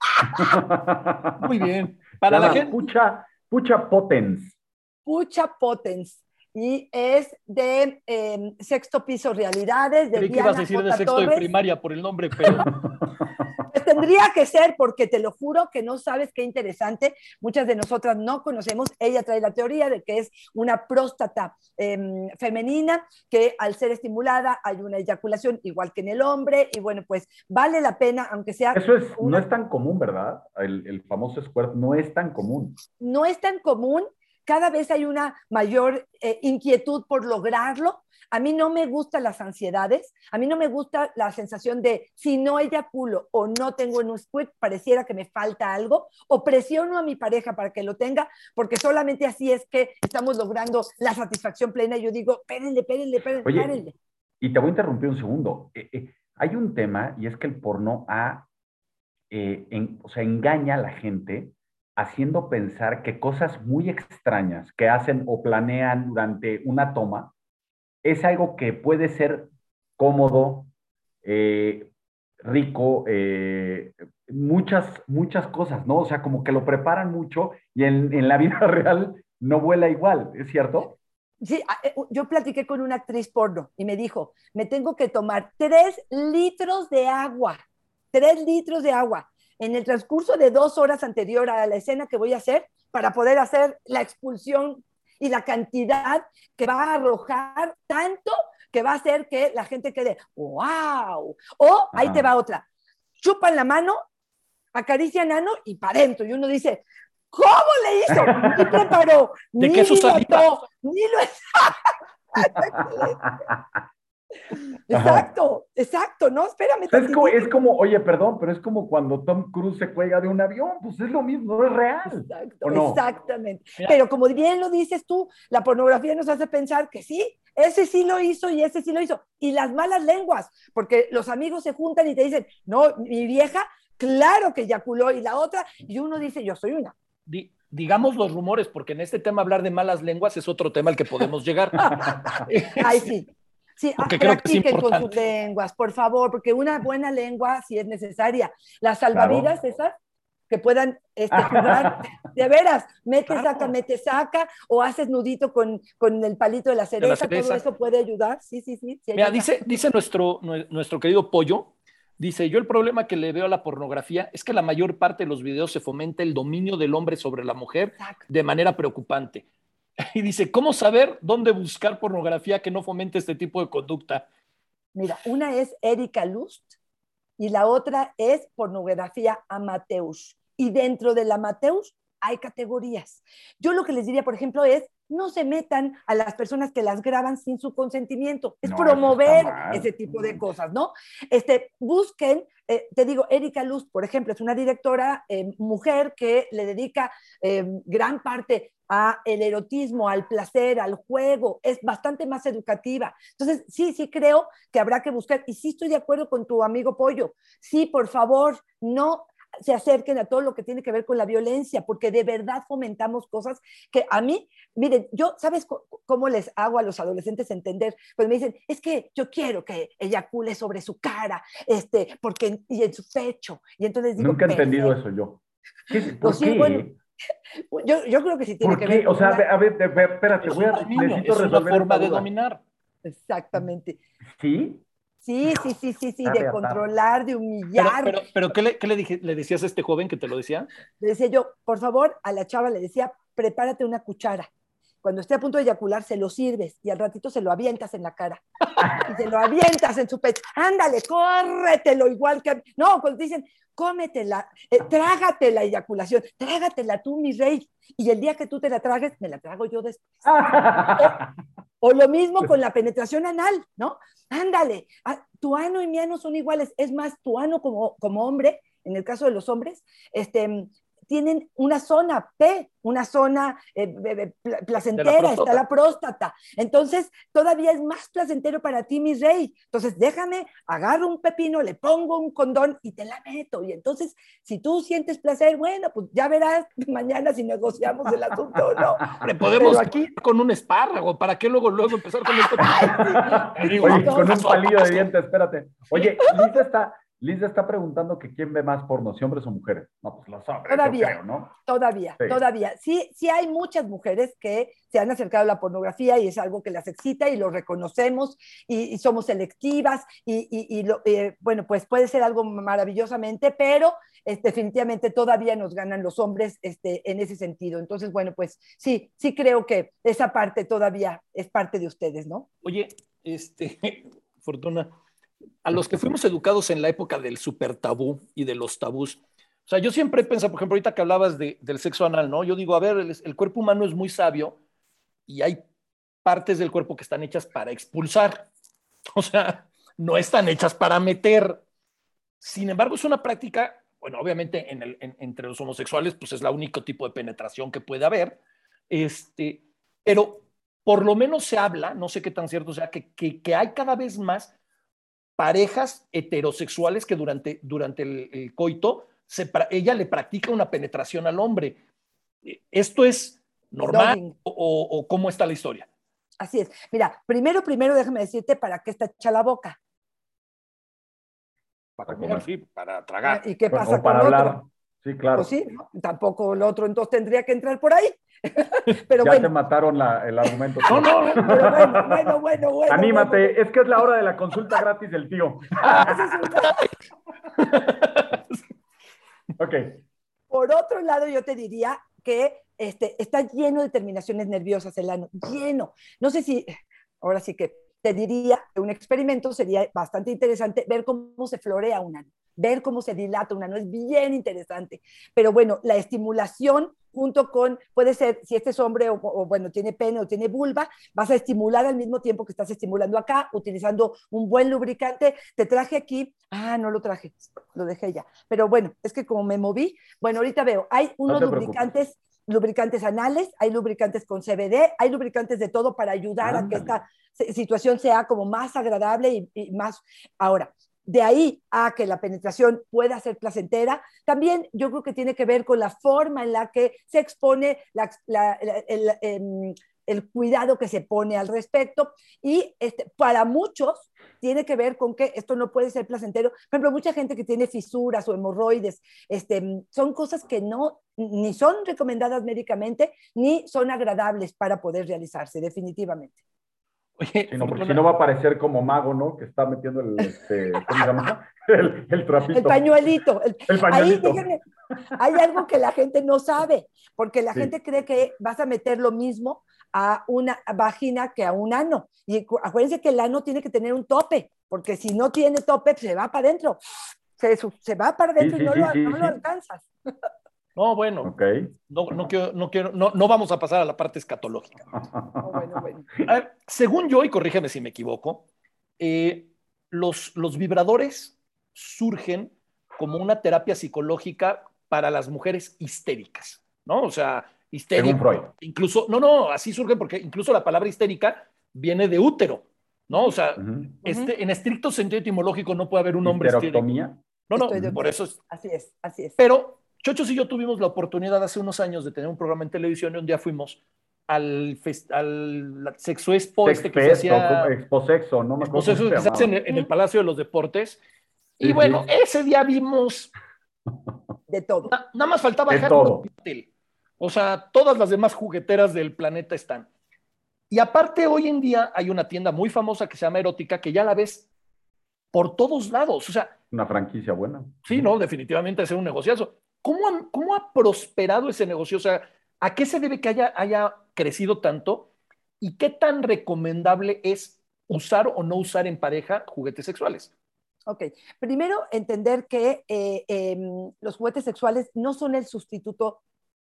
Muy bien. Para la, gente. Pucha, pucha potens. Pucha potens y es de em, sexto piso realidades. De Creí que ibas a decir de sexto de primaria por el nombre, pero... Pues tendría que ser, porque te lo juro que no sabes qué interesante. Muchas de nosotras no conocemos. Ella trae la teoría de que es una próstata em, femenina, que al ser estimulada hay una eyaculación igual que en el hombre. Y bueno, pues vale la pena, aunque sea. Eso es, no es tan común, ¿verdad? El, el famoso squirt no es tan común. No es tan común cada vez hay una mayor eh, inquietud por lograrlo. A mí no me gustan las ansiedades, a mí no me gusta la sensación de si no eyaculo o no tengo en un squirt, pareciera que me falta algo, o presiono a mi pareja para que lo tenga, porque solamente así es que estamos logrando la satisfacción plena. Yo digo, pérenle, pérenle, pérenle, Y te voy a interrumpir un segundo. Eh, eh, hay un tema y es que el porno ha, o sea, engaña a la gente haciendo pensar que cosas muy extrañas que hacen o planean durante una toma es algo que puede ser cómodo, eh, rico, eh, muchas, muchas cosas, ¿no? O sea, como que lo preparan mucho y en, en la vida real no vuela igual, ¿es cierto? Sí, eh, yo platiqué con una actriz porno y me dijo, me tengo que tomar tres litros de agua, tres litros de agua en el transcurso de dos horas anterior a la escena que voy a hacer para poder hacer la expulsión y la cantidad que va a arrojar tanto que va a hacer que la gente quede, wow. O ahí te va otra, chupan la mano, acarician nano y para adentro. Y uno dice, ¿cómo le hizo? Ni preparó, ¿De ni qué ni lo... Exacto, exacto, ¿no? Espérame. Es como, es como, oye, perdón, pero es como cuando Tom Cruise se cuelga de un avión, pues es lo mismo, no es real. Exactamente. Pero como bien lo dices tú, la pornografía nos hace pensar que sí, ese sí lo hizo y ese sí lo hizo. Y las malas lenguas, porque los amigos se juntan y te dicen, no, mi vieja, claro que eyaculó, y la otra, y uno dice, yo soy una. digamos los rumores, porque en este tema hablar de malas lenguas es otro tema al que podemos llegar. Ay, sí. Sí, practiquen con sus lenguas, por favor, porque una buena lengua sí es necesaria. Las salvavidas esas que puedan este, jugar, de veras, mete, saca, mete, saca, o haces nudito con, con el palito de la, cereza, todo eso puede ayudar. Sí, sí, sí. Mira, dice, dice nuestro, nuestro querido Pollo, dice, yo el problema que le veo a la pornografía es que la mayor parte de los videos se fomenta el dominio del hombre sobre la mujer de manera preocupante. Y dice, ¿cómo saber dónde buscar pornografía que no fomente este tipo de conducta? Mira, una es Erika Lust y la otra es pornografía amateus. Y dentro del amateus hay categorías. Yo lo que les diría, por ejemplo, es no se metan a las personas que las graban sin su consentimiento. Es promover ese tipo de cosas, ¿no? Este, busquen, eh, te digo, Erika Luz, por ejemplo, es una directora eh, mujer que le dedica eh, gran parte a el erotismo, al placer, al juego, es bastante más educativa. Entonces, sí, sí creo que habrá que buscar, y sí estoy de acuerdo con tu amigo Pollo, sí, por favor, no se acerquen a todo lo que tiene que ver con la violencia, porque de verdad fomentamos cosas que a mí, miren, yo, ¿sabes cómo les hago a los adolescentes entender? Pues me dicen, es que yo quiero que eyacule sobre su cara, este, porque, y en su pecho. Y entonces digo, Nunca he entendido eso yo. ¿Por pues qué? bueno, yo, yo, creo que sí tiene que ver. O sea, a ver, espérate, voy a, necesito es una forma de dominar. Exactamente. ¿Sí? Sí, sí, sí, sí, sí, de controlar, de humillar. Pero, pero, ¿qué, le, qué le, dije, le, decías a este joven que te lo decía? Le decía yo, por favor, a la chava le decía, prepárate una cuchara. Cuando esté a punto de eyacular, se lo sirves y al ratito se lo avientas en la cara. y se lo avientas en su pecho. Ándale, córretelo igual que... No, cuando dicen, cómetela, eh, trágate la eyaculación, trágatela tú, mi rey. Y el día que tú te la tragues, me la trago yo después. o, lo mismo con la penetración anal, ¿no? Ándale, ah, tu ano y mi ano son iguales. Es más, tu ano como, como hombre, en el caso de los hombres, este, tienen una zona P, una zona eh, placentera, está la próstata. Entonces, todavía es más placentero para ti, mi rey. Entonces, déjame, agarro un pepino, le pongo un condón y te la meto. Y entonces, si tú sientes placer, bueno, pues ya verás mañana si negociamos el asunto o no. podemos aquí con un espárrago, ¿para qué luego, luego empezar con el pepino? con un palillo de dientes, espérate. Oye, Lisa está, Lisa está preguntando que quién ve más porno, si hombres o mujeres. No, pues los hombres, todavía, ¿no? Todavía, todavía. Sí, sí hay muchas mujeres que se han acercado a la pornografía y es algo que las excita y lo reconocemos y, somos selectivas y, eh, bueno, pues puede ser algo maravillosamente, pero este, definitivamente todavía nos ganan los hombres este, en ese sentido. Entonces, bueno, pues sí, sí creo que esa parte todavía es parte de ustedes, ¿no? Oye, este, Fortuna, a los que fuimos educados en la época del super tabú y de los tabús, o sea, yo siempre he pensado, por ejemplo, ahorita que hablabas del sexo anal, ¿no? Yo digo, a ver, el, cuerpo humano es muy sabio y hay partes del cuerpo que están hechas para expulsar. O sea, no están hechas para meter. Sin embargo, es una práctica, bueno, obviamente entre los homosexuales, pues es la único tipo de penetración que puede haber. Este, pero por lo menos se habla, no sé qué tan cierto sea, que, que hay cada vez más parejas heterosexuales que durante, durante el, coito se, ella le practica una penetración al hombre. ¿Esto es normal o, cómo está la historia? Así es. Mira, primero, primero déjame decirte para qué está hecha la boca. Para comer, sí, para tragar. ¿Y qué pasa para hablar. Sí, claro. Pues sí, tampoco el otro entonces tendría que entrar por ahí. Pero ya te mataron el argumento. No, no, pero bueno, bueno, bueno, bueno. Anímate, es que es la hora de la consulta gratis del tío. ok. Por otro lado, yo te diría que este, está lleno de terminaciones nerviosas el ano, lleno. No sé si, ahora sí que te diría que un experimento sería bastante interesante ver cómo se florea un ano ver cómo se dilata una, no es bien interesante. Pero bueno, la estimulación junto con, puede ser, si este es hombre o, bueno, tiene pene o tiene vulva, vas a estimular al mismo tiempo que estás estimulando acá, utilizando un buen lubricante. Te traje aquí, ah, no lo traje, lo dejé ya. Pero bueno, es que como me moví, bueno, ahorita veo, hay unos lubricantes lubricantes anales, hay lubricantes con CBD, hay lubricantes de todo para ayudar a que esta situación sea como más agradable y, y, más. Ahora, de ahí a que la penetración pueda ser placentera, también yo creo que tiene que ver con la forma en la que se expone em, el, cuidado que se pone al respecto. Y este, para muchos tiene que ver con que esto no puede ser placentero. Por ejemplo, mucha gente que tiene fisuras o hemorroides, este, son cosas que no ni son recomendadas médicamente ni son agradables para poder realizarse, definitivamente. Oye, porque si no va a parecer como mago, ¿no? Que está metiendo el, este, ¿cómo se llama? El, trapito. El pañuelito. El, pañuelito. Ahí, hay algo que la gente no sabe, porque la gente cree que vas a meter lo mismo a una vagina que a un ano. Y acuérdense que el ano tiene que tener un tope, porque si no tiene tope, se va para adentro. Se, se va para adentro y no, lo, no lo alcanzas. No, bueno. No, no, quiero, no, quiero, no, no, vamos a pasar a la parte escatológica. según yo, y corrígeme si me equivoco, eh, los, los vibradores surgen como una terapia psicológica para las mujeres histéricas, ¿no? O sea, histérica. Incluso, no, no, así surgen porque incluso la palabra histérica viene de útero, ¿no? O sea, este, en estricto sentido etimológico no puede haber un hombre histérico. No, no, por eso es. Así es, así es. Pero Chochos y yo tuvimos la oportunidad hace unos años de tener un programa en televisión y un día fuimos al, al Sexo Expo, este que se hacía... Exposexo, no me acuerdo. Exposexo que se hace en, el Palacio de los Deportes. Y bueno, ese día vimos... De todo. nada más faltaba Harry O sea, todas las demás jugueteras del planeta están. Y aparte, hoy en día hay una tienda muy famosa que se llama Erótica, que ya la ves por todos lados. O sea... Una franquicia buena. Sí, no, definitivamente es un negociazo. ¿Cómo ha, prosperado ese negocio? O sea, ¿a qué se debe que haya, haya crecido tanto? ¿Y qué tan recomendable es usar o no usar en pareja juguetes sexuales? Ok, primero entender que eh, em, los juguetes sexuales no son el sustituto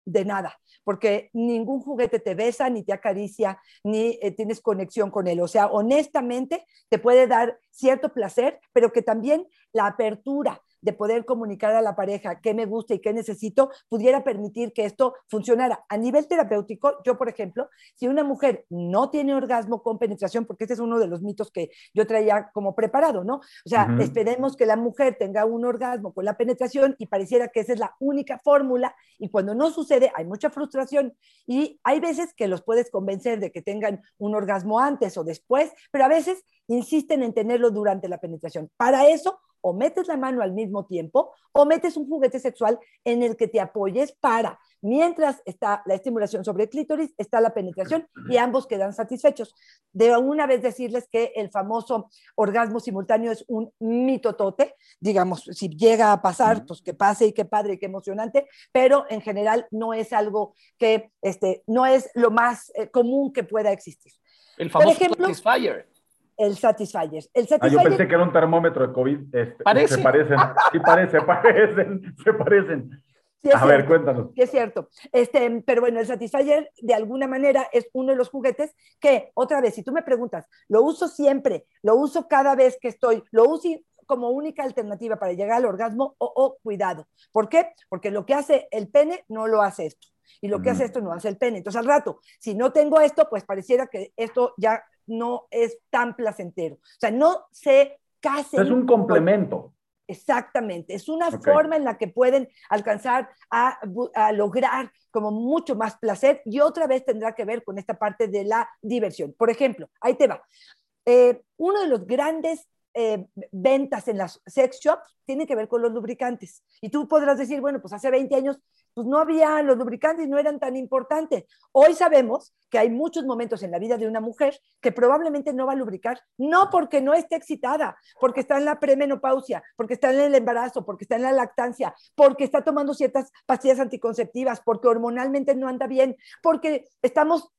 de nada, porque ningún juguete te besa, ni te acaricia, ni eh, tienes conexión con él. O sea, honestamente te puede dar cierto placer, pero que también la apertura de poder comunicar a la pareja qué me gusta y qué necesito, pudiera permitir que esto funcionara. A nivel terapéutico, yo, por ejemplo, si una mujer no tiene orgasmo con penetración, porque este es uno de los mitos que yo traía como preparado, ¿no? O sea, esperemos que la mujer tenga un orgasmo con la penetración y pareciera que esa es la única fórmula y cuando no sucede hay mucha frustración y hay veces que los puedes convencer de que tengan un orgasmo antes o después, pero a veces insisten en tenerlo durante la penetración. Para eso, o metes la mano al mismo tiempo o metes un juguete sexual en el que te apoyes para, mientras está la estimulación sobre el clítoris, está la penetración y ambos quedan satisfechos. De una vez decirles que el famoso orgasmo simultáneo es un mitotote, digamos, si llega a pasar, pues que pase y qué padre y qué emocionante, pero en general no es algo que, este, no es lo más eh, común que pueda existir. El famoso Por ejemplo, el Satisfyer. El Ah, yo pensé que era un termómetro de COVID. Este, ¿Parece? Se parecen. Sí, parece, parecen, se parecen. a ver, cuéntanos. Sí, es cierto. Este, pero bueno, el Satisfyer de alguna manera es uno de los juguetes que, otra vez, si tú me preguntas, lo uso siempre, lo uso cada vez que estoy, lo uso como única alternativa para llegar al orgasmo o, o cuidado. ¿Por qué? Porque lo que hace el pene no lo hace esto y lo que hace esto no hace el pene. Entonces al rato, si no tengo esto, pues pareciera que esto ya no es tan placentero. O sea, no se casen. Es un complemento. Exactamente, es una forma en la que pueden alcanzar a, lograr como mucho más placer y otra vez tendrá que ver con esta parte de la diversión. Por ejemplo, ahí te va. Eh, uno de los grandes eh, ventas en las sex shops tiene que ver con los lubricantes. Y tú podrás decir, bueno, pues hace 20 años pues no había, los lubricantes no eran tan importantes. Hoy sabemos que hay muchos momentos en la vida de una mujer que probablemente no va a lubricar, no porque no esté excitada, porque está en la premenopausia, porque está en el embarazo, porque está en la lactancia, porque está tomando ciertas pastillas anticonceptivas, porque hormonalmente no anda bien, porque estamos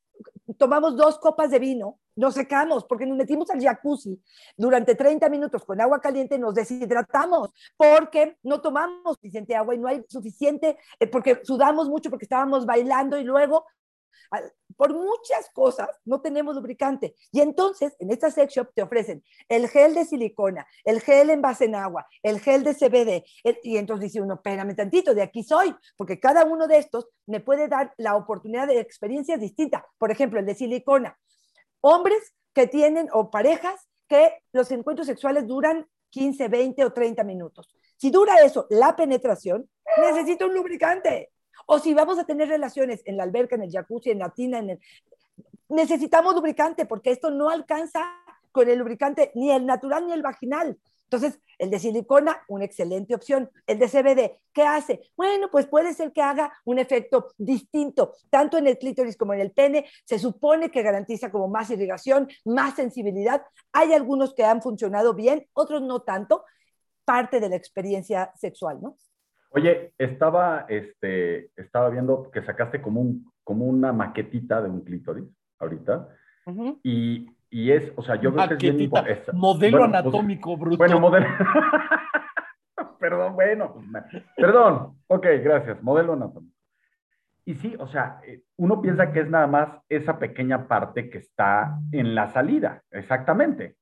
tomamos dos copas de vino, nos secamos porque nos metimos al jacuzzi durante 30 minutos con agua caliente, nos deshidratamos porque no tomamos suficiente agua y no hay suficiente, eh, porque sudamos mucho porque estábamos bailando y luego por muchas cosas no tenemos lubricante. Y entonces en esta sex shop te ofrecen el gel de silicona, el gel en base en agua, el gel de CBD. y entonces dice uno, espérame tantito, de aquí soy, porque cada uno de estos me puede dar la oportunidad de experiencias distintas. Por ejemplo, el de silicona. Hombres que tienen o parejas que los encuentros sexuales duran 15, 20 o 30 minutos. Si dura eso, la penetración, necesita un lubricante. O si vamos a tener relaciones en la alberca, en el jacuzzi, en la tina, en el... necesitamos lubricante porque esto no alcanza con el lubricante ni el natural ni el vaginal. Entonces, el de silicona, una excelente opción. El de CBD, ¿qué hace? Bueno, pues puede ser que haga un efecto distinto, tanto en el clítoris como en el pene. Se supone que garantiza como más irrigación, más sensibilidad. Hay algunos que han funcionado bien, otros no tanto. Parte de la experiencia sexual, ¿no? Oye, estaba, este, estaba viendo que sacaste como, un, como una maquetita de un clítoris ahorita. y, y, es, o sea, yo creo que es bien Modelo pues, anatómico bruto. Bueno, modelo. perdón, bueno. Pues, perdón. Ok, gracias. Modelo anatómico. Y sí, o sea, eh, uno piensa que es nada más esa pequeña parte que está en la salida, exactamente.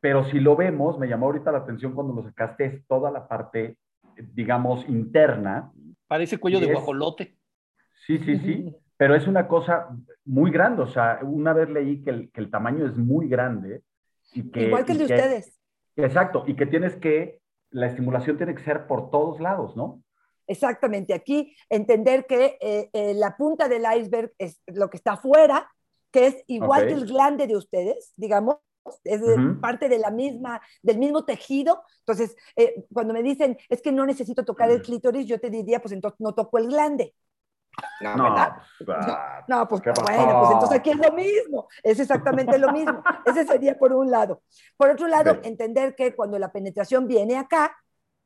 Pero si lo vemos, me llamó ahorita la atención cuando lo sacaste, es toda la parte digamos, interna. Parece cuello de guajolote. Sí, sí, sí, pero es una cosa muy grande, o sea, una vez leí que el, que el tamaño es muy grande. Y que, Igual que el de ustedes. Exacto, y que tienes que, la estimulación tiene que ser por todos lados, ¿no? Exactamente, aquí entender que eh, eh, la punta del iceberg es lo que está afuera, que es igual que el glande de ustedes, digamos, es parte de la misma, del mismo tejido. Entonces, eh, cuando me dicen, es que no necesito tocar el clítoris, yo te diría, pues entonces no toco el glande. No, no, ¿verdad? Pues, no, pues bueno, pues entonces aquí es lo mismo, es exactamente lo mismo. Ese sería por un lado. Por otro lado, entender que cuando la penetración viene acá,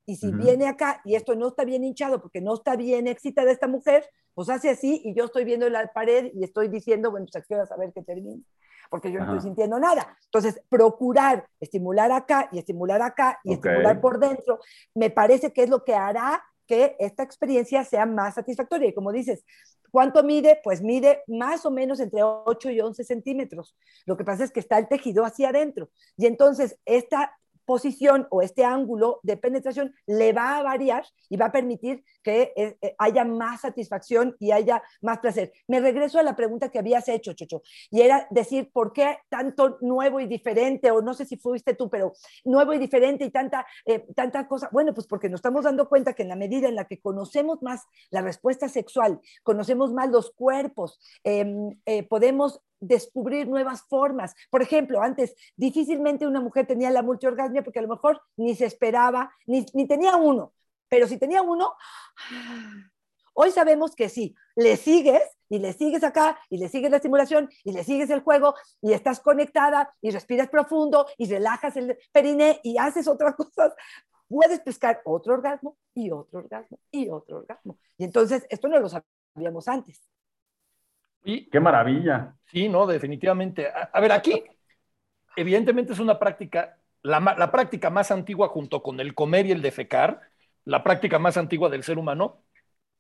y si viene acá y esto no está bien hinchado porque no está bien excitada esta mujer, pues hace así y yo estoy viendo la pared y estoy diciendo, bueno, pues aquí a saber que termine porque yo no estoy sintiendo nada. Entonces, procurar estimular acá y estimular acá y estimular por dentro, me parece que es lo que hará que esta experiencia sea más satisfactoria. Y como dices, ¿cuánto mide? Pues mide más o menos entre 8 y 11 centímetros. Lo que pasa es que está el tejido hacia adentro. Y entonces, esta posición o este ángulo de penetración le va a variar y va a permitir que eh, eh, haya más satisfacción y haya más placer. Me regreso a la pregunta que habías hecho, Chocho, y era decir, ¿por qué tanto nuevo y diferente? O no sé si fuiste tú, pero nuevo y diferente y tanta, eh, tanta cosa. Bueno, pues porque nos estamos dando cuenta que en la medida en la que conocemos más la respuesta sexual, conocemos más los cuerpos, em, podemos descubrir nuevas formas. Por ejemplo, antes difícilmente una mujer tenía la multiorgasmia porque a lo mejor ni se esperaba, ni, tenía uno, pero si tenía uno, hoy sabemos que sí, le sigues y le sigues acá y le sigues la estimulación y le sigues el juego y estás conectada y respiras profundo y relajas el periné y haces otras cosas, puedes pescar otro orgasmo y otro orgasmo y otro orgasmo. Y entonces esto no lo sabíamos antes. ¡Qué maravilla! Sí, no, definitivamente. A, ver, aquí, evidentemente es una práctica, la, la, práctica más antigua junto con el comer y el defecar, la práctica más antigua del ser humano,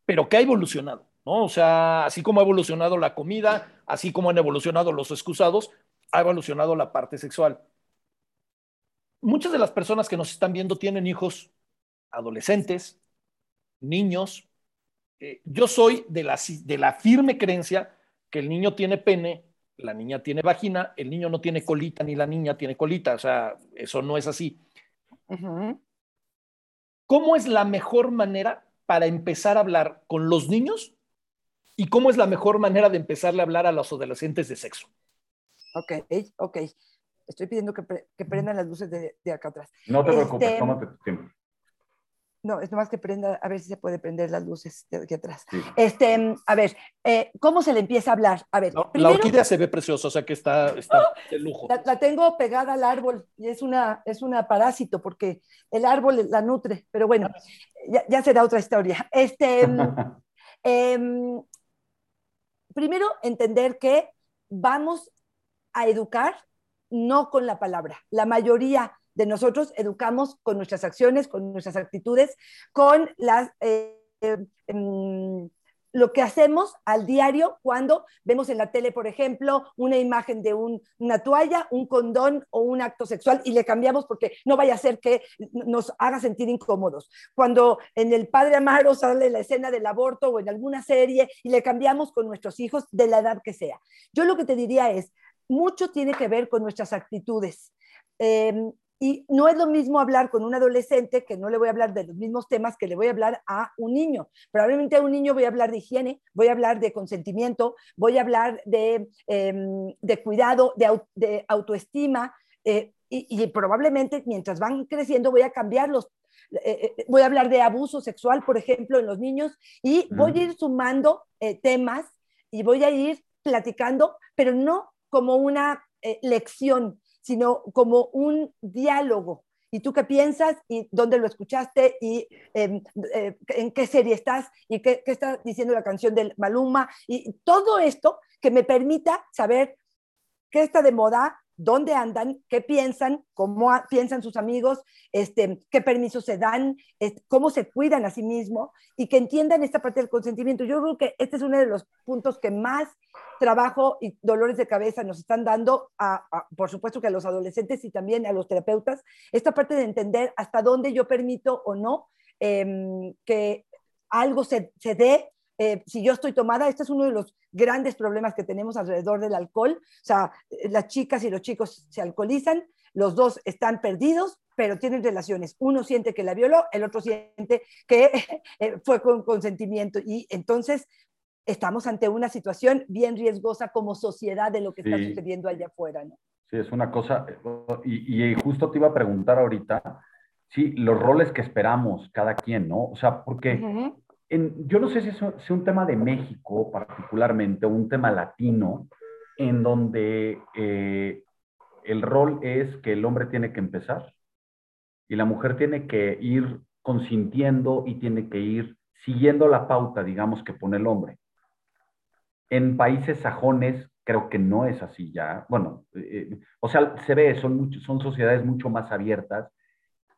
pero que ha evolucionado, ¿no? O sea, así como ha evolucionado la comida, así como han evolucionado los excusados, ha evolucionado la parte sexual. Muchas de las personas que nos están viendo tienen hijos adolescentes, niños. Eh, yo soy de la, de la firme creencia que el niño tiene pene, la niña tiene vagina, el niño no tiene colita ni la niña tiene colita, o sea, eso no es así. ¿Cómo es la mejor manera para empezar a hablar con los niños y cómo es la mejor manera de empezarle a hablar a los adolescentes de sexo? Ok, ok. Estoy pidiendo que, prendan las luces de, acá atrás. No te preocupes, este, tómate tu tiempo. No, es nomás que prenda, a ver si se puede prender las luces de aquí atrás. Este, a ver, eh, ¿cómo se le empieza a hablar? A ver, la orquídea se ve preciosa, o sea que está, está de lujo. La, tengo pegada al árbol y es una, es una parásito porque el árbol la nutre, pero bueno, ya, será otra historia. Este, em, primero, entender que vamos a educar no con la palabra. La mayoría de nosotros educamos con nuestras acciones, con nuestras actitudes, con las, eh, em, lo que hacemos al diario cuando vemos en la tele, por ejemplo, una imagen de una toalla, un condón o un acto sexual y le cambiamos porque no vaya a ser que nos haga sentir incómodos. Cuando en el Padre Amaro sale la escena del aborto o en alguna serie y le cambiamos con nuestros hijos de la edad que sea. Yo lo que te diría es, mucho tiene que ver con nuestras actitudes. Em, y no es lo mismo hablar con un adolescente que no le voy a hablar de los mismos temas que le voy a hablar a un niño. Probablemente a un niño voy a hablar de higiene, voy a hablar de consentimiento, voy a hablar de, em, cuidado, de, autoestima, eh, y, probablemente mientras van creciendo voy a cambiarlos. Eh, eh, voy a hablar de abuso sexual, por ejemplo, en los niños, y voy a ir sumando temas y voy a ir platicando, pero no como una lección, sino como un diálogo. ¿Y tú qué piensas? ¿Y dónde lo escuchaste? ¿Y em, eh, en qué serie estás? ¿Y qué, qué está diciendo la canción del Maluma? Y todo esto que me permita saber qué está de moda, dónde andan, qué piensan, cómo piensan sus amigos, este, qué permisos se dan, cómo se cuidan a sí mismos y que entiendan esta parte del consentimiento. Yo creo que este es uno de los puntos que más trabajo y dolores de cabeza nos están dando, a, por supuesto que a los adolescentes y también a los terapeutas, esta parte de entender hasta dónde yo permito o no em, que algo se, se dé eh, si yo estoy tomada, este es uno de los grandes problemas que tenemos alrededor del alcohol. O sea, eh, las chicas y los chicos se alcoholizan, los dos están perdidos, pero tienen relaciones. Uno siente que la violó, el otro siente que eh, fue con consentimiento. Y entonces estamos ante una situación bien riesgosa como sociedad de lo que está sucediendo allá afuera. ¿no? Sí, es una cosa, y, justo te iba a preguntar ahorita, sí, los roles que esperamos cada quien, ¿no? O sea, porque yo no sé si es, un tema de México particularmente un tema latino, en donde eh, el rol es que el hombre tiene que empezar y la mujer tiene que ir consintiendo y tiene que ir siguiendo la pauta, digamos, que pone el hombre. En países sajones creo que no es así ya. Bueno, eh, eh, o sea, se ve, son, son sociedades mucho más abiertas,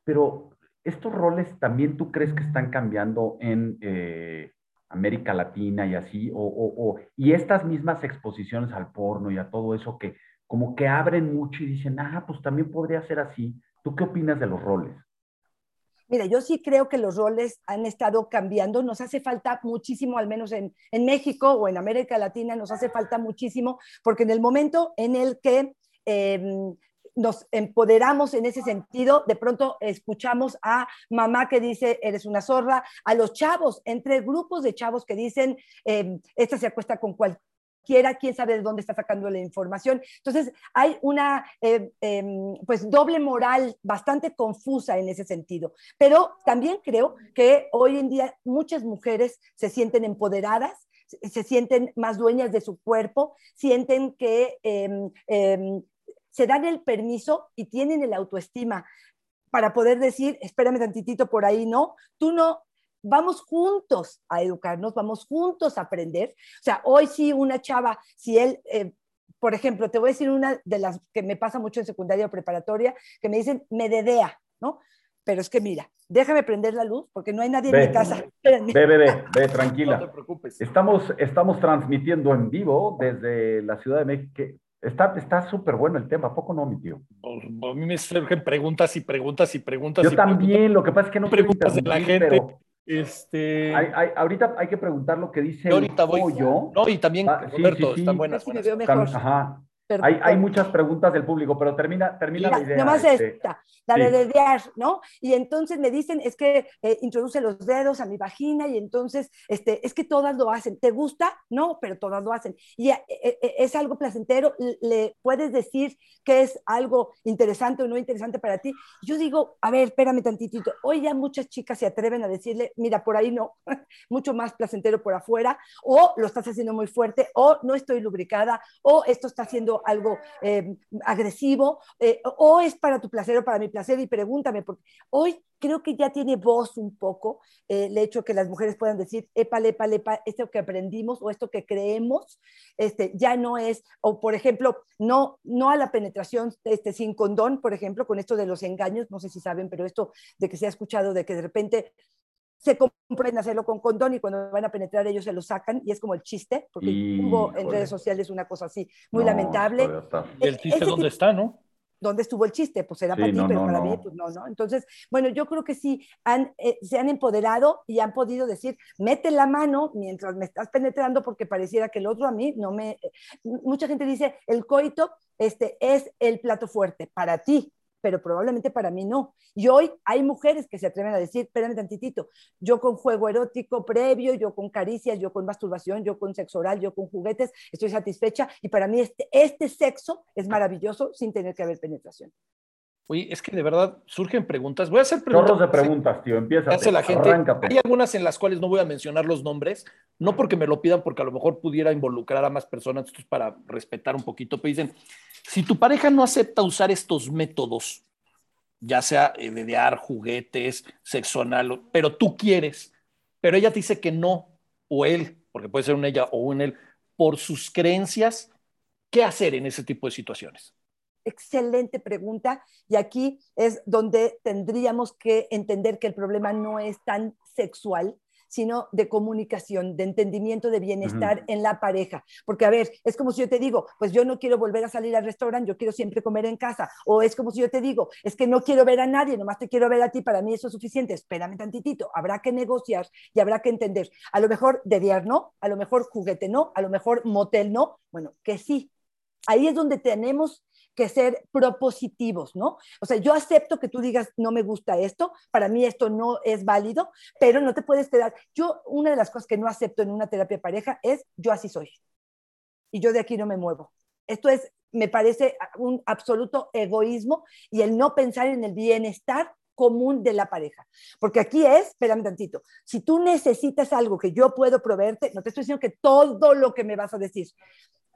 pero ¿Estos roles también tú crees que están cambiando en eh, América Latina y así? O, y estas mismas exposiciones al porno y a todo eso que como que abren mucho y dicen, ah, pues también podría ser así. ¿Tú qué opinas de los roles? Mira, yo sí creo que los roles han estado cambiando. Nos hace falta muchísimo, al menos en, México o en América Latina, nos hace falta muchísimo, porque en el momento en el que em, nos empoderamos en ese sentido, de pronto escuchamos a mamá que dice, eres una zorra, a los chavos, entre grupos de chavos que dicen, em, esta se acuesta con cualquier quién sabe de dónde está sacando la información. Entonces, hay una eh, em, pues doble moral bastante confusa en ese sentido. Pero también creo que hoy en día muchas mujeres se sienten empoderadas, se sienten más dueñas de su cuerpo, sienten que em, em, se dan el permiso y tienen el autoestima para poder decir, espérame tantitito por ahí, no, tú no, vamos juntos a educarnos, vamos juntos a aprender. O sea, hoy sí una chava, si él, eh, por ejemplo, te voy a decir una de las que me pasa mucho en secundaria o preparatoria, que me dicen, me dedea, ¿no? Pero es que mira, déjame prender la luz porque no hay nadie en mi casa. Ve, ve, ve, ve, tranquila. No te preocupes. Estamos, estamos transmitiendo en vivo desde la Ciudad de México. Está súper bueno el tema, ¿a poco no, mi tío? Pues, a mí me surgen preguntas y preguntas y preguntas. Yo también, lo que pasa es que no preguntas de la gente. Este... ahorita hay que preguntar lo que dice ahorita voy, yo. No, y también ah, Roberto, están buenas. Ajá. Hay, hay, muchas preguntas del público, pero termina, termina la idea. Nomás este, esta, la de dedear, ¿no? Y entonces me dicen, es que eh, introduce los dedos a mi vagina y entonces, este, es que todas lo hacen. ¿Te gusta? No, pero todas lo hacen. Y eh, eh, es algo placentero, le puedes decir que es algo interesante o no interesante para ti. Yo digo, a ver, espérame tantitito. Hoy ya muchas chicas se atreven a decirle, mira, por ahí no, mucho más placentero por afuera, o lo estás haciendo muy fuerte, o no estoy lubricada, o esto está haciendo algo eh, agresivo, eh, o es para tu placer o para mi placer, y pregúntame, porque hoy creo que ya tiene voz un poco eh, el hecho que las mujeres puedan decir, epa, epa, epa, esto que aprendimos o esto que creemos, este, ya no es, o por ejemplo, no, no a la penetración este, sin condón, por ejemplo, con esto de los engaños, no sé si saben, pero esto de que se ha escuchado de que de repente se compren hacerlo con condón y cuando van a penetrar ellos se lo sacan y es como el chiste, porque hubo en redes sociales una cosa así muy lamentable. ¿Y el chiste dónde está, no? ¿Dónde estuvo el chiste? Pues era para ti, pero para mí, pues no, ¿no? Entonces, bueno, yo creo que sí han, eh, se han empoderado y han podido decir, mete la mano mientras me estás penetrando porque pareciera que el otro a mí no me... Eh, mucha gente dice, el coito este, es el plato fuerte para ti, pero probablemente para mí no. Y hoy hay mujeres que se atreven a decir, espérame tantitito, yo con juego erótico previo, yo con caricias, yo con masturbación, yo con sexo oral, yo con juguetes, estoy satisfecha y para mí este, este sexo es maravilloso sin tener que haber penetración. Oye, es que de verdad surgen preguntas. Voy a hacer preguntas. de preguntas, tío. Empieza. Hace la gente. Hay algunas en las cuales no voy a mencionar los nombres, no porque me lo pidan, porque a lo mejor pudiera involucrar a más personas, esto es para respetar un poquito, pero dicen, si tu pareja no acepta usar estos métodos, ya sea idear juguetes, sexo anal, pero tú quieres, pero ella te dice que no, o él, porque puede ser un ella o un él, por sus creencias, ¿qué hacer en ese tipo de situaciones? Excelente pregunta. Y aquí es donde tendríamos que entender que el problema no es tan sexual, sino de comunicación, de entendimiento, de bienestar en la pareja. Porque, a ver, es como si yo te digo, pues yo no quiero volver a salir al restaurante, yo quiero siempre comer en casa. O es como si yo te digo, es que no quiero ver a nadie, nomás te quiero ver a ti, para mí eso es suficiente, espérame tantitito, habrá que negociar y habrá que entender. A lo mejor dediar no, a lo mejor juguete no, a lo mejor motel no, bueno, que sí. Ahí es donde tenemos que ser propositivos, ¿no? O sea, yo acepto que tú digas, no me gusta esto, para mí esto no es válido, pero no te puedes quedar. Yo, una de las cosas que no acepto en una terapia pareja es, yo así soy. Y yo de aquí no me muevo. Esto es, me parece un absoluto egoísmo y el no pensar en el bienestar común de la pareja. Porque aquí es, espérame tantito, si tú necesitas algo que yo puedo proveerte, no te estoy diciendo que todo lo que me vas a decir,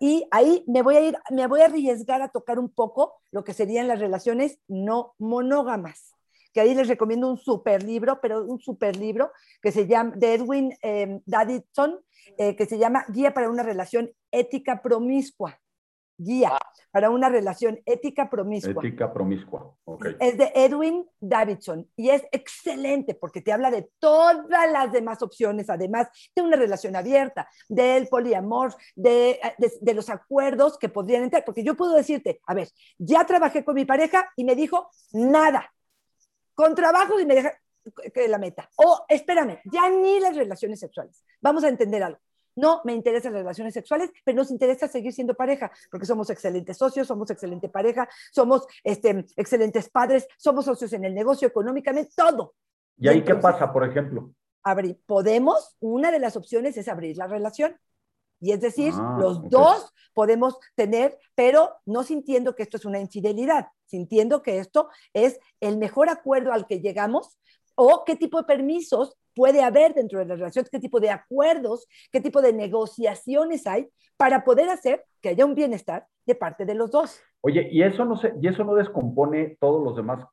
y ahí me voy a ir, me voy a arriesgar a tocar un poco lo que serían las relaciones no monógamas. Que ahí les recomiendo un super libro, pero un super libro que se llama, de Edwin Davidson, eh, que se llama Guía para una relación ética promiscua guía para una relación ética promiscua. Ética promiscua, ok. Es de Edwin Davidson y es excelente porque te habla de todas las demás opciones, además de una relación abierta, del poliamor, de, de, de los acuerdos que podrían entrar. Porque yo puedo decirte, a ver, ya trabajé con mi pareja y me dijo nada. Con trabajo y me deja la meta. O espérame, ya ni las relaciones sexuales. Vamos a entender algo no me interesan las relaciones sexuales, pero nos interesa seguir siendo pareja, porque somos excelentes socios, somos excelente pareja, somos este, excelentes padres, somos socios en el negocio, económicamente, todo. ¿Y ahí qué pasa, por ejemplo? Abrir, podemos, una de las opciones es abrir la relación. Y es decir, ah, los okay. dos podemos tener, pero no sintiendo que esto es una infidelidad, sintiendo que esto es el mejor acuerdo al que llegamos o qué tipo de permisos puede haber dentro de la relación, qué tipo de acuerdos, qué tipo de negociaciones hay para poder hacer que haya un bienestar de parte de los dos. Oye, y eso no se, y eso no descompone todos los demás,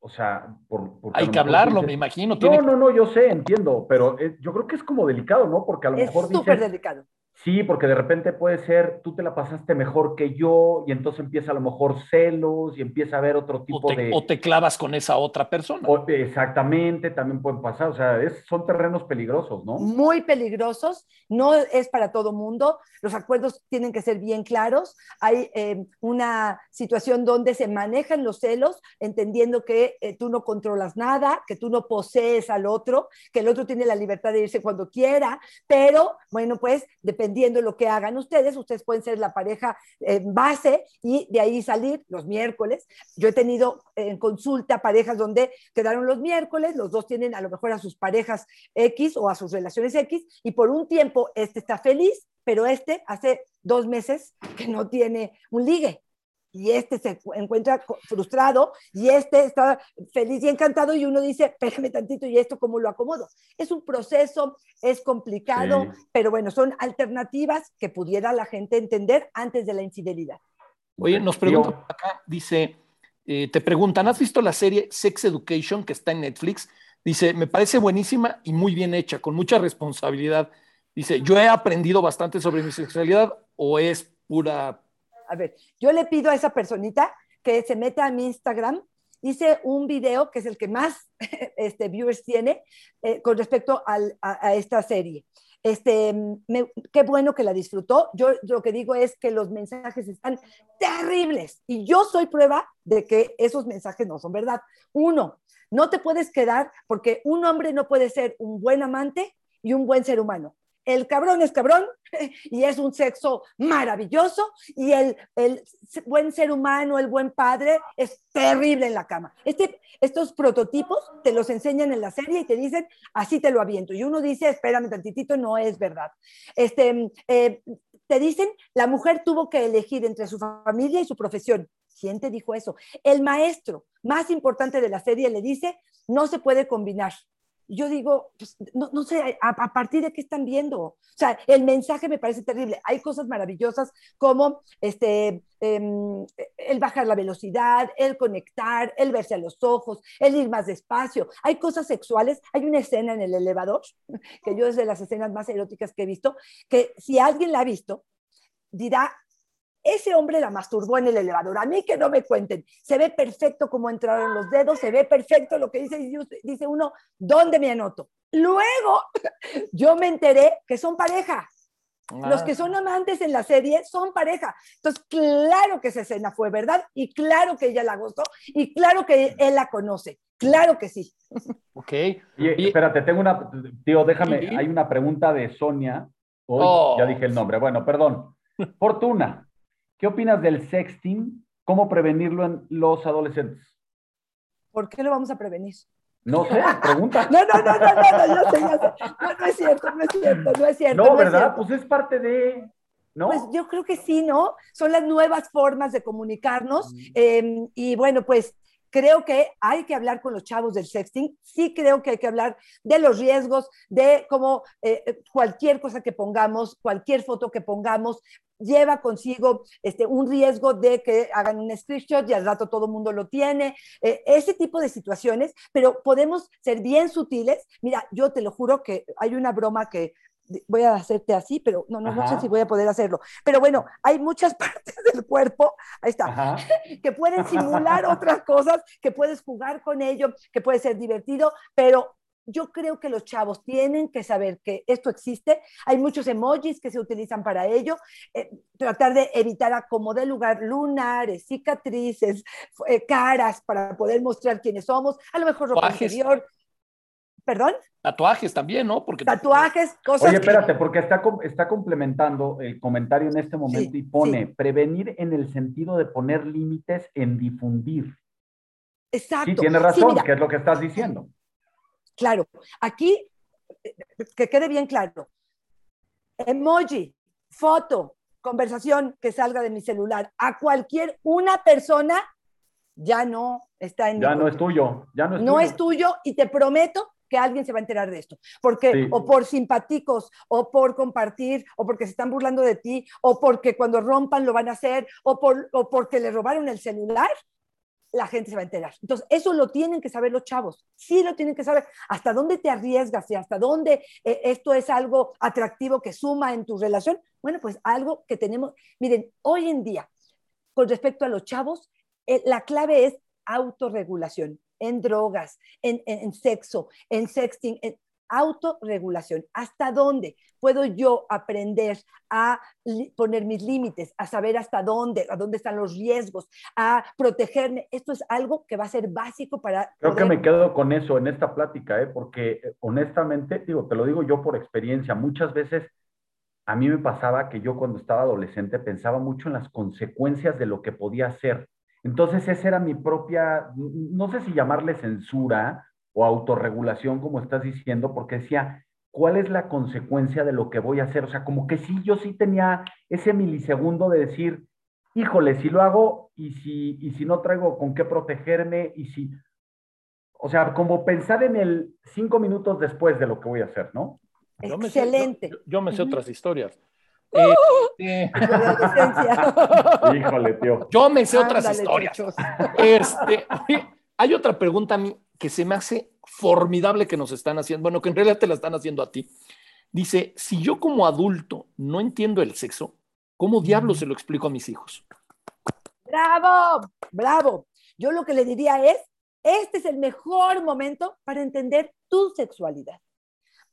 o sea, por, hay que hablarlo, dices, me imagino. No, no, no, yo sé, entiendo, pero eh, yo creo que es como delicado, ¿no? Porque a lo es mejor Es súper delicado. Sí, porque de repente puede ser, tú te la pasaste mejor que yo y entonces empieza a lo mejor celos y empieza a haber otro tipo o te, de... O te clavas con esa otra persona. O, exactamente, también pueden pasar, o sea, es, son terrenos peligrosos, ¿no? Muy peligrosos, no es para todo mundo, los acuerdos tienen que ser bien claros, hay eh, una situación donde se manejan los celos, entendiendo que eh, tú no controlas nada, que tú no posees al otro, que el otro tiene la libertad de irse cuando quiera, pero bueno, pues depende dependiendo de lo que hagan ustedes, ustedes pueden ser la pareja en base y de ahí salir los miércoles. Yo he tenido en consulta parejas donde quedaron los miércoles, los dos tienen a lo mejor a sus parejas X o a sus relaciones X y por un tiempo este está feliz, pero este hace dos meses que no tiene un ligue y este se encuentra frustrado y este está feliz y encantado y uno dice, espérame tantito y esto cómo lo acomodo. Es un proceso, es complicado, sí. pero bueno, son alternativas que pudiera la gente entender antes de la infidelidad. Oye, nos pregunta acá, dice, eh, te preguntan, ¿has visto la serie Sex Education que está en Netflix? Dice, me parece buenísima y muy bien hecha, con mucha responsabilidad. Dice, yo he aprendido bastante sobre mi sexualidad o es pura a ver, yo le pido a esa personita que se meta a mi Instagram. Hice un video que es el que más este, viewers tiene eh, con respecto a, esta serie. Este, qué bueno que la disfrutó. Yo lo que digo es que los mensajes están terribles y yo soy prueba de que esos mensajes no son verdad. Uno, no te puedes quedar porque un hombre no puede ser un buen amante y un buen ser humano el cabrón es cabrón y es un sexo maravilloso y el, el, buen ser humano, el buen padre es terrible en la cama. Este, estos prototipos te los enseñan en la serie y te dicen, así te lo aviento. Y uno dice, espérame tantitito, no es verdad. Este, eh, te dicen, la mujer tuvo que elegir entre su familia y su profesión. ¿Quién te dijo eso? El maestro más importante de la serie le dice, no se puede combinar yo digo, pues, no, no, sé, a, partir de qué están viendo. O sea, el mensaje me parece terrible. Hay cosas maravillosas como este, eh, el bajar la velocidad, el conectar, el verse a los ojos, el ir más despacio. Hay cosas sexuales. Hay una escena en el elevador, que yo es de las escenas más eróticas que he visto, que si alguien la ha visto, dirá, ese hombre la masturbó en el elevador. A mí que no me cuenten. Se ve perfecto cómo entraron los dedos, se ve perfecto lo que dice, dice uno, ¿dónde me anoto? Luego yo me enteré que son pareja. Ah. Los que son amantes en la serie son pareja. Entonces, claro que esa escena fue verdad y claro que ella la gustó y claro que él la conoce. Claro que sí. Ok. Y, espérate, tengo una, tío, déjame, hay una pregunta de Sonia. oh. Ya dije el nombre. Bueno, perdón. Fortuna. ¿Qué opinas del sexting? ¿Cómo prevenirlo en los adolescentes? ¿Por qué lo vamos a prevenir? No sé, pregunta. no, no, no, no, no, no, yo sé, yo sé. No, no es cierto, no es cierto, no es cierto. No, no ¿verdad? Es cierto. pues es parte de... ¿No? Pues yo creo que sí, ¿no? Son las nuevas formas de comunicarnos. Mm. Eh, y bueno, pues creo que hay que hablar con los chavos del sexting, sí creo que hay que hablar de los riesgos, de cómo eh, cualquier cosa que pongamos, cualquier foto que pongamos, lleva consigo este, un riesgo de que hagan un screenshot y al rato todo el mundo lo tiene, eh, ese tipo de situaciones, pero podemos ser bien sutiles. Mira, yo te lo juro que hay una broma que voy a hacerte así, pero no, no, no sé si voy a poder hacerlo. Pero bueno, hay muchas partes del cuerpo, ahí está, que pueden simular otras cosas, que puedes jugar con ello, que puede ser divertido, pero yo creo que los chavos tienen que saber que esto existe. Hay muchos emojis que se utilizan para ello. Eh, tratar de evitar a como de lugar lunares, cicatrices, eh, caras para poder mostrar quiénes somos. A lo mejor ropa interior. ¿Perdón? Tatuajes también, ¿no? Porque tatuajes, cosas. Oye, espérate, porque está, está complementando el comentario en este momento y pone prevenir en el sentido de poner límites en difundir. Exacto. Sí, tiene razón, que es lo que estás diciendo. Claro, aquí, que quede bien claro, emoji, foto, conversación que salga de mi celular a cualquier una persona ya no está en ya no es tuyo ya no es no es tuyo y te prometo que alguien se va a enterar de esto. Porque o por simpáticos o por compartir o porque se están burlando de ti o porque cuando rompan lo van a hacer o por o porque le robaron el celular la gente se va a enterar. Entonces, eso lo tienen que saber los chavos, sí lo tienen que saber, hasta dónde te arriesgas y hasta dónde eh, esto es algo atractivo que suma en tu relación. Bueno, pues algo que tenemos, miren, hoy en día, con respecto a los chavos, eh, la clave es autorregulación en drogas, en, en sexo, en sexting, en, autorregulación. ¿Hasta dónde puedo yo aprender a poner mis límites, a saber hasta dónde, a dónde están los riesgos, a protegerme? Esto es algo que va a ser básico para... Creo que me quedo con eso en esta plática, ¿eh? porque eh, honestamente, digo, te lo digo yo por experiencia, muchas veces a mí me pasaba que yo cuando estaba adolescente pensaba mucho en las consecuencias de lo que podía hacer. Entonces esa era mi propia, no sé si llamarle censura o autorregulación, como estás diciendo, porque decía, ¿cuál es la consecuencia de lo que voy a hacer? O sea, como que sí, yo sí tenía ese milisegundo de decir, híjole, si lo hago y si, y si no traigo con qué protegerme y si, o sea, como pensar en el cinco minutos después de lo que voy a hacer, ¿no? Excelente. yo, me sé otras historias. Eh, Híjole, tío. Yo me sé otras historias. Este, hay otra pregunta a mí que se me hace formidable que nos están haciendo, bueno, que en realidad te la están haciendo a ti. Dice, si yo como adulto no entiendo el sexo, ¿cómo diablos se lo explico a mis hijos? Bravo, bravo. Yo lo que le diría es, este es el mejor momento para entender tu sexualidad.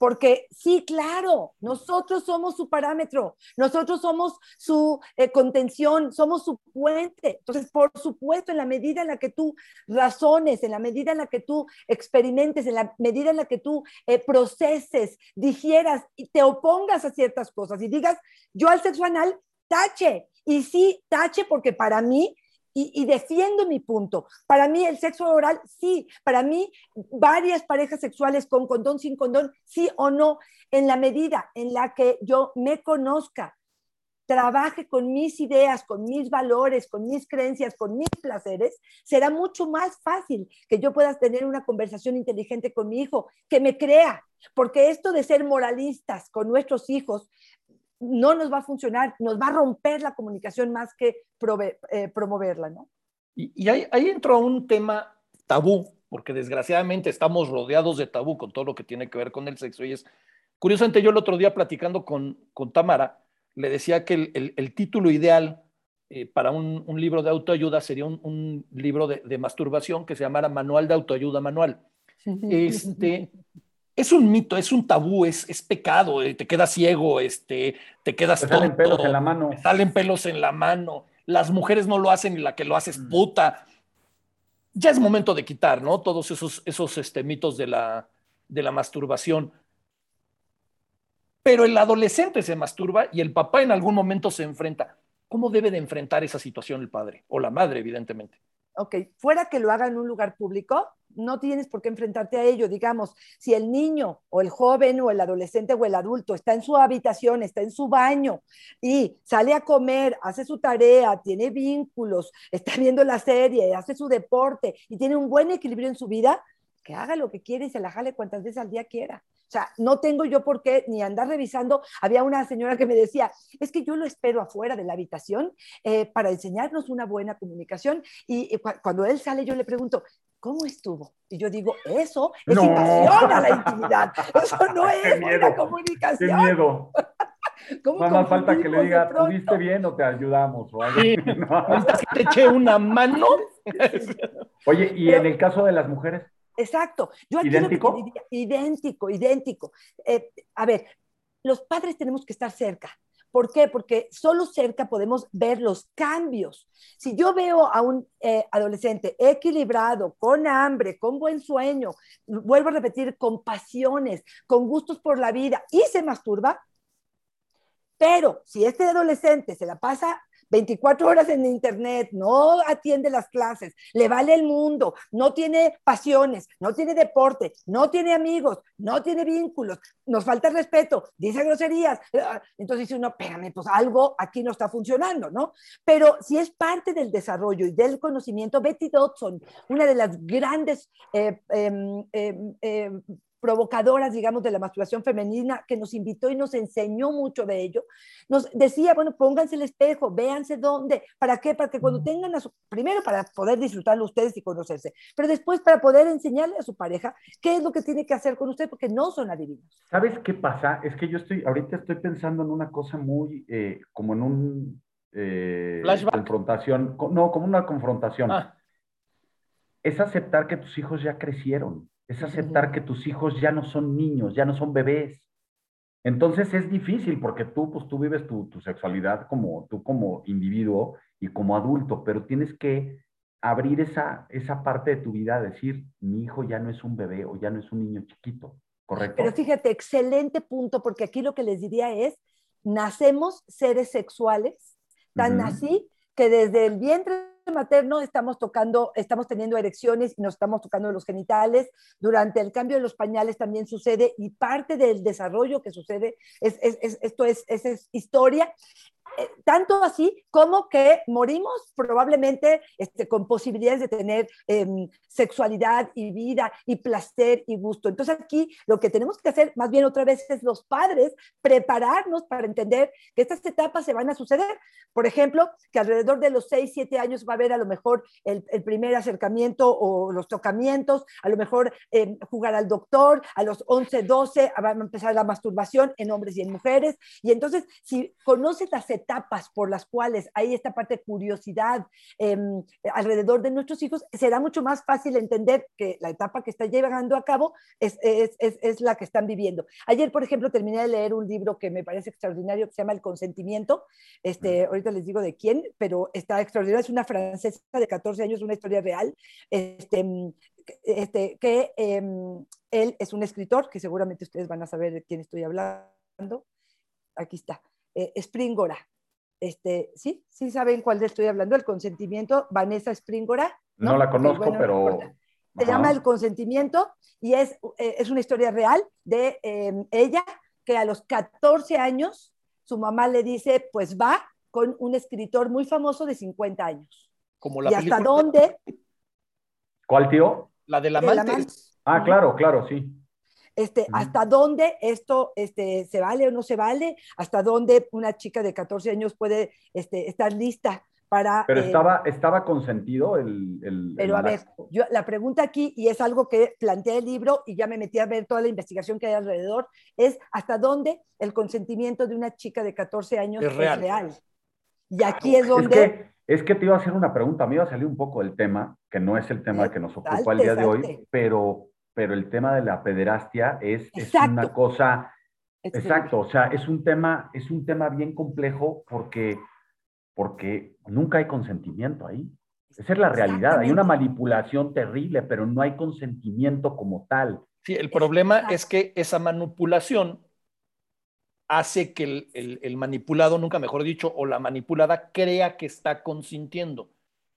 Porque sí, claro, nosotros somos su parámetro, nosotros somos su eh, contención, somos su puente. Entonces, por supuesto, en la medida en la que tú razones, en la medida en la que tú experimentes, en la medida en la que tú eh, proceses, digieras y te opongas a ciertas cosas y digas, yo al sexo anal, tache. Y sí, tache porque para mí y, defiendo mi punto. Para mí el sexo oral, sí. Para mí varias parejas sexuales con condón, sin condón, sí o no. En la medida en la que yo me conozca, trabaje con mis ideas, con mis valores, con mis creencias, con mis placeres, será mucho más fácil que yo pueda tener una conversación inteligente con mi hijo, que me crea. Porque esto de ser moralistas con nuestros hijos no nos va a funcionar, nos va a romper la comunicación más que eh, promoverla, ¿no? Y, ahí, entró un tema tabú, porque desgraciadamente estamos rodeados de tabú con todo lo que tiene que ver con el sexo. Y es, curiosamente, yo el otro día platicando con, con Tamara, le decía que el, título ideal eh, para un, libro de autoayuda sería un, libro de, de, masturbación que se llamara Manual de Autoayuda Manual. Este, es un mito, es un tabú, es, es pecado, eh, te quedas ciego, este, te quedas te salen pelos en la mano. salen pelos en la mano. Las mujeres no lo hacen y la que lo hace es mm. puta. Ya es momento de quitar, ¿no? Todos esos, esos este, mitos de la, de la masturbación. Pero el adolescente se masturba y el papá en algún momento se enfrenta. ¿Cómo debe de enfrentar esa situación el padre o la madre, evidentemente? Ok, fuera que lo haga en un lugar público, no tienes por qué enfrentarte a ello. Digamos, si el niño o el joven o el adolescente o el adulto está en su habitación, está en su baño y sale a comer, hace su tarea, tiene vínculos, está viendo la serie, hace su deporte y tiene un buen equilibrio en su vida, que haga lo que quiere y se la jale cuantas veces al día quiera. O sea, no tengo yo por qué ni andar revisando. Había una señora que me decía, es que yo lo espero afuera de la habitación eh, para enseñarnos una buena comunicación. Y, cuando él sale, yo le pregunto, ¿cómo estuvo? Y yo digo, eso es invasión a la intimidad. Eso no es buena comunicación. Qué miedo. No más falta que le diga, ¿tuviste bien o te ayudamos? O algo sí. te eché una mano? Oye, ¿y en el caso de las mujeres? Exacto. Yo aquí ¿Idéntico? Diría, idéntico, idéntico. Eh, a ver, los padres tenemos que estar cerca. ¿Por qué? Porque solo cerca podemos ver los cambios. Si yo veo a un eh, adolescente equilibrado, con hambre, con buen sueño, vuelvo a repetir, con pasiones, con gustos por la vida y se masturba, pero si este adolescente se la pasa 24 horas en internet, no atiende las clases, le vale el mundo, no tiene pasiones, no tiene deporte, no tiene amigos, no tiene vínculos, nos falta respeto, dice groserías. Ah, entonces dice uno, espérame, pues algo aquí no está funcionando, ¿no? Pero si es parte del desarrollo y del conocimiento, Betty Dodson, una de las grandes eh, eh, eh, provocadoras, digamos, de la masturbación femenina, que nos invitó y nos enseñó mucho de ello, nos decía, bueno, pónganse el espejo, véanse dónde, ¿para qué? Para que cuando tengan a su, primero para poder disfrutarlo ustedes y conocerse, pero después para poder enseñarle a su pareja qué es lo que tiene que hacer con usted, porque no son adivinos. ¿Sabes qué pasa? Es que yo estoy, ahorita estoy pensando en una cosa muy, eh, como en un... Eh, confrontación, no, como una confrontación. Ah. Es aceptar que tus hijos ya crecieron es aceptar que tus hijos ya no son niños, ya no son bebés. Entonces es difícil porque tú, pues tú vives tu, sexualidad como tú como individuo y como adulto, pero tienes que abrir esa, esa parte de tu vida, decir, mi hijo ya no es un bebé o ya no es un niño chiquito, ¿correcto? Pero fíjate, excelente punto, porque aquí lo que les diría es, nacemos seres sexuales, tan así que desde el vientre materno estamos tocando, estamos teniendo erecciones y nos estamos tocando los genitales. Durante el cambio de los pañales también sucede y parte del desarrollo que sucede, es, esto es, es historia. Eh, tanto así como que morimos probablemente este, con posibilidades de tener em, sexualidad y vida y placer y gusto. Entonces aquí lo que tenemos que hacer más bien otra vez es los padres prepararnos para entender que estas etapas se van a suceder. Por ejemplo, que alrededor de los 6, 7 años va a haber a lo mejor el, primer acercamiento o los tocamientos, a lo mejor em, jugar al doctor, a los 11, 12 va a empezar la masturbación en hombres y en mujeres. Y entonces, si conoces las etapas, etapas por las cuales hay esta parte de curiosidad em, alrededor de nuestros hijos, será mucho más fácil entender que la etapa que está llevando a cabo es, es, es, es, la que están viviendo. Ayer, por ejemplo, terminé de leer un libro que me parece extraordinario que se llama El consentimiento. Este, ahorita les digo de quién, pero está extraordinario. Es una francesa de 14 años, una historia real. Este, este, que em, él es un escritor, que seguramente ustedes van a saber de quién estoy hablando. Aquí está, eh, Springora. Este, ¿sí? ¿Sí saben cuál de estoy hablando? El consentimiento, Vanessa Springora. No, la conozco, pero... Se llama El consentimiento y es, eh, es una historia real de em, ella que a los 14 años su mamá le dice, pues va con un escritor muy famoso de 50 años. Como la ¿Y hasta dónde? ¿Cuál tío? La de la madre. Ah, claro, claro, sí. Este, ¿Hasta dónde esto este, se vale o no se vale? ¿Hasta dónde una chica de 14 años puede este, estar lista para... Pero eh, estaba, estaba consentido el... el pero a ver, yo, la pregunta aquí, y es algo que plantea el libro y ya me metí a ver toda la investigación que hay alrededor, es hasta dónde el consentimiento de una chica de 14 años es real. Y aquí es donde... Es que, es que te iba a hacer una pregunta, me iba a salir un poco del tema, que no es el tema que nos ocupa el día de hoy, pero pero el tema de la pederastia es, es una cosa, exacto, o sea, es un tema, es un tema bien complejo porque, porque nunca hay consentimiento ahí. Esa es la realidad, hay una manipulación terrible, pero no hay consentimiento como tal. Sí, el problema es que esa manipulación hace que el, el, el, manipulado, nunca mejor dicho, o la manipulada crea que está consintiendo.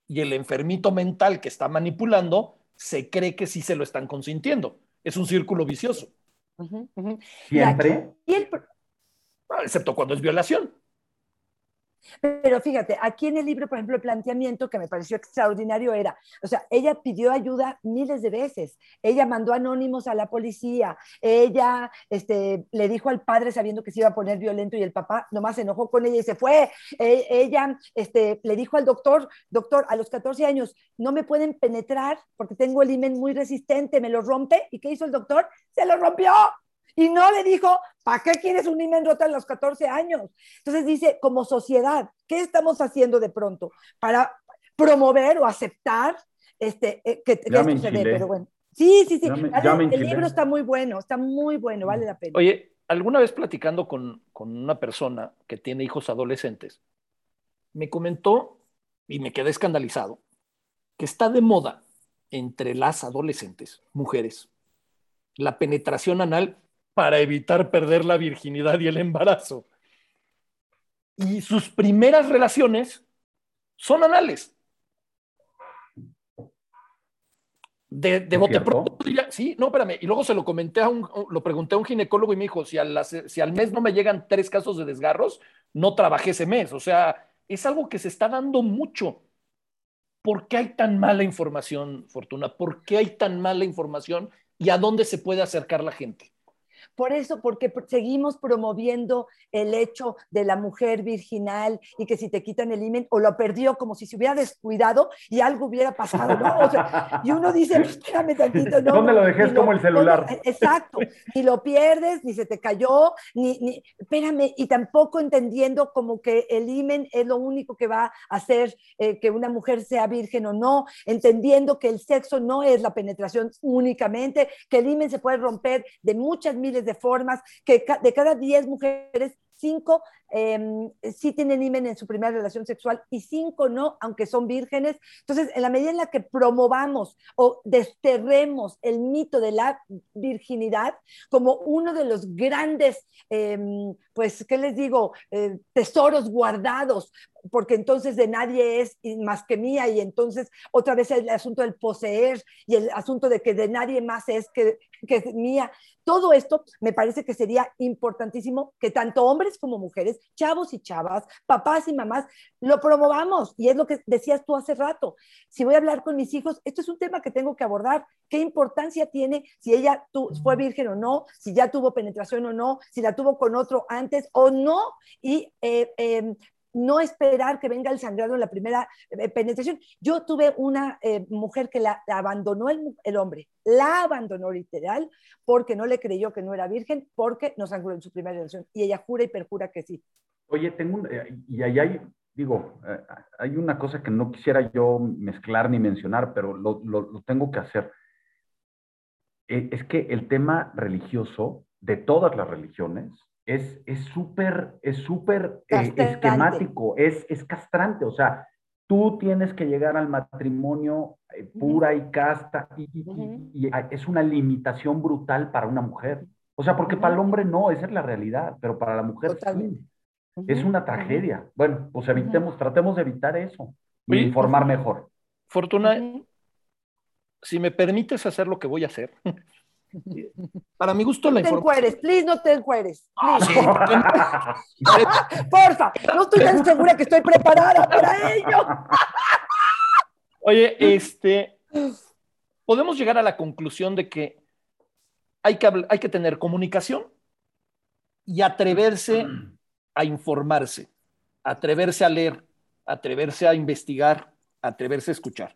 Y el enfermito mental que está manipulando se cree que sí se lo están consintiendo. Es un círculo vicioso. Siempre. Ah, excepto cuando es violación. Pero fíjate, aquí en el libro, por ejemplo, el planteamiento que me pareció extraordinario era, o sea, ella pidió ayuda miles de veces, ella mandó anónimos a la policía, ella este, le dijo al padre sabiendo que se iba a poner violento y el papá nomás se enojó con ella y se fue, e, ella este, le dijo al doctor, doctor, a los 14 años no me pueden penetrar porque tengo el imen muy resistente, me lo rompe, ¿y qué hizo el doctor? Se lo rompió. Y no le dijo, ¿para qué quieres un imen roto a los 14 años? Entonces dice, como sociedad, ¿qué estamos haciendo de pronto para promover o aceptar este, eh, que, esto se dé? Pero bueno. Sí, sí, sí. el libro está muy bueno, está muy bueno, vale la pena. Oye, alguna vez platicando con, con una persona que tiene hijos adolescentes, me comentó, y me quedé escandalizado, que está de moda entre las adolescentes, mujeres, la penetración anal para evitar perder la virginidad y el embarazo. Y sus primeras relaciones son anales. De, de bote pronto, sí, no, espérame. Y luego se lo comenté a un, lo pregunté a un ginecólogo y me dijo, si, si al mes no me llegan tres casos de desgarros, no trabajé ese mes. O sea, es algo que se está dando mucho. ¿Por qué hay tan mala información, Fortuna? ¿Por qué hay tan mala información y a dónde se puede acercar la gente? Por eso, porque seguimos promoviendo el hecho de la mujer virginal y que si te quitan el imen o lo perdió como si se hubiera descuidado y algo hubiera pasado, ¿no? O sea, y uno dice, espérame tantito, ¿no? ¿Dónde lo dejé? como el celular. Eh, exacto, ni lo pierdes, ni se te cayó, ni, ni, espérame, y tampoco entendiendo como que el imen es lo único que va a hacer eh, que una mujer sea virgen o no, entendiendo que el sexo no es la penetración únicamente, que el imen se puede romper de muchas miles de formas, que de cada 10 mujeres, 5 eh, sí tienen imen en su primera relación sexual y 5 no, aunque son vírgenes. Entonces, en la medida en la que promovamos o desterremos el mito de la virginidad como uno de los grandes, em, pues, ¿qué les digo? Eh, tesoros guardados porque entonces de nadie es más que mía y entonces otra vez el asunto del poseer y el asunto de que de nadie más es que, que es mía. Todo esto me parece que sería importantísimo que tanto hombres como mujeres, chavos y chavas, papás y mamás, lo promovamos. Y es lo que decías tú hace rato. Si voy a hablar con mis hijos, esto es un tema que tengo que abordar. ¿Qué importancia tiene si ella fue virgen o no? Si ya tuvo penetración o no? Si la tuvo con otro antes o no? Y eh, em, no esperar que venga el sangrado en la primera eh, penetración. Yo tuve una eh, mujer que la, abandonó el, hombre, la abandonó literal porque no le creyó que no era virgen, porque no sangró en su primera relación. Y ella jura y perjura que sí. Oye, tengo eh, y ahí hay, digo, hay una cosa que no quisiera yo mezclar ni mencionar, pero lo, lo tengo que hacer. Es que el tema religioso de todas las religiones es súper, es súper eh, esquemático, es, es castrante, o sea, tú tienes que llegar al matrimonio eh, pura y casta y, es una limitación brutal para una mujer. O sea, porque para el hombre no, esa es la realidad, pero para la mujer sí. Es una tragedia. Bueno, pues evitemos, tratemos de evitar eso y informar mejor. Fortuna, si me permites hacer lo que voy a hacer, Para mi gusto, la información. No te encueres, please, no te encueres. Porfa, no estoy tan segura que estoy preparada para ello. Oye, este. Podemos llegar a la conclusión de que hay que, hay que tener comunicación y atreverse a informarse, atreverse a leer, atreverse a investigar, atreverse a escuchar.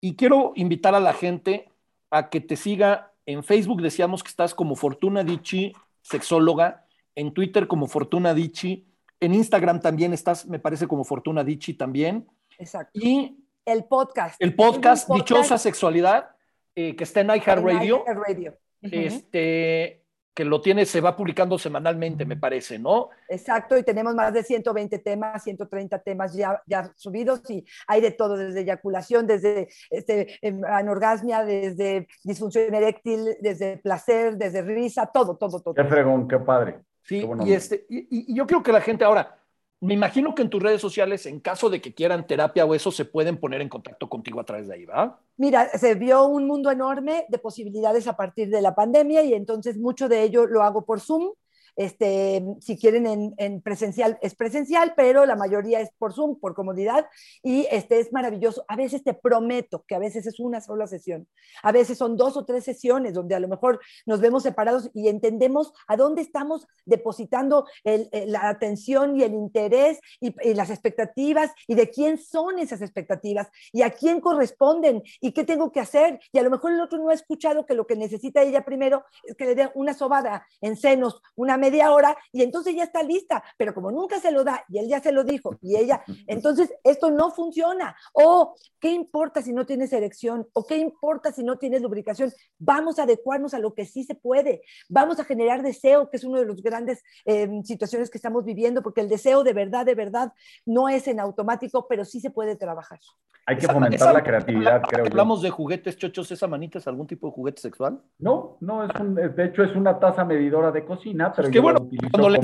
Y quiero invitar a la gente a que te siga en Facebook decíamos que estás como Fortuna Dichi, sexóloga. En Twitter como Fortuna Dichi. En Instagram también estás, me parece, como Fortuna Dichi también. Exacto. Y el podcast. El podcast, Dichosa Sexualidad, eh, que está en iHeartRadio. iHeartRadio. Este, que lo tiene, se va publicando semanalmente, me parece, ¿no? Exacto, y tenemos más de 120 temas, 130 temas ya, ya subidos y hay de todo, desde eyaculación, desde este, em, anorgasmia, desde disfunción eréctil, desde placer, desde risa, todo, todo, todo. Qué fregón, qué padre. Sí, y, este, y, y yo creo que la gente ahora, me imagino que en tus redes sociales, en caso de que quieran terapia o eso, se pueden poner en contacto contigo a través de ahí, ¿verdad? Mira, se vio un mundo enorme de posibilidades a partir de la pandemia y entonces mucho de ello lo hago por Zoom. Este, si quieren en, en, presencial, es presencial, pero la mayoría es por Zoom, por comodidad, y este es maravilloso. A veces te prometo que a veces es una sola sesión, a veces son dos o tres sesiones donde a lo mejor nos vemos separados y entendemos a dónde estamos depositando el, la atención y el interés y, y las expectativas y de quién son esas expectativas y a quién corresponden y qué tengo que hacer. Y a lo mejor el otro no ha escuchado que lo que necesita ella primero es que le dé una sobada en senos, una media hora, y entonces ya está lista. Pero como nunca se lo da y él ya se lo dijo y ella, entonces esto no funciona. O qué importa si no tienes erección o qué importa si no tienes lubricación. Vamos a adecuarnos a lo que sí se puede. Vamos a generar deseo, que es una de las grandes eh, situaciones que estamos viviendo, porque el deseo de verdad, de verdad, no es en automático, pero sí se puede trabajar. Hay que fomentar la creatividad, creo yo. Hablamos de juguetes chochos, ¿esa manita es algún tipo de juguete sexual? No, no, es un, de hecho es una taza medidora de cocina, pero que yo bueno, cuando le.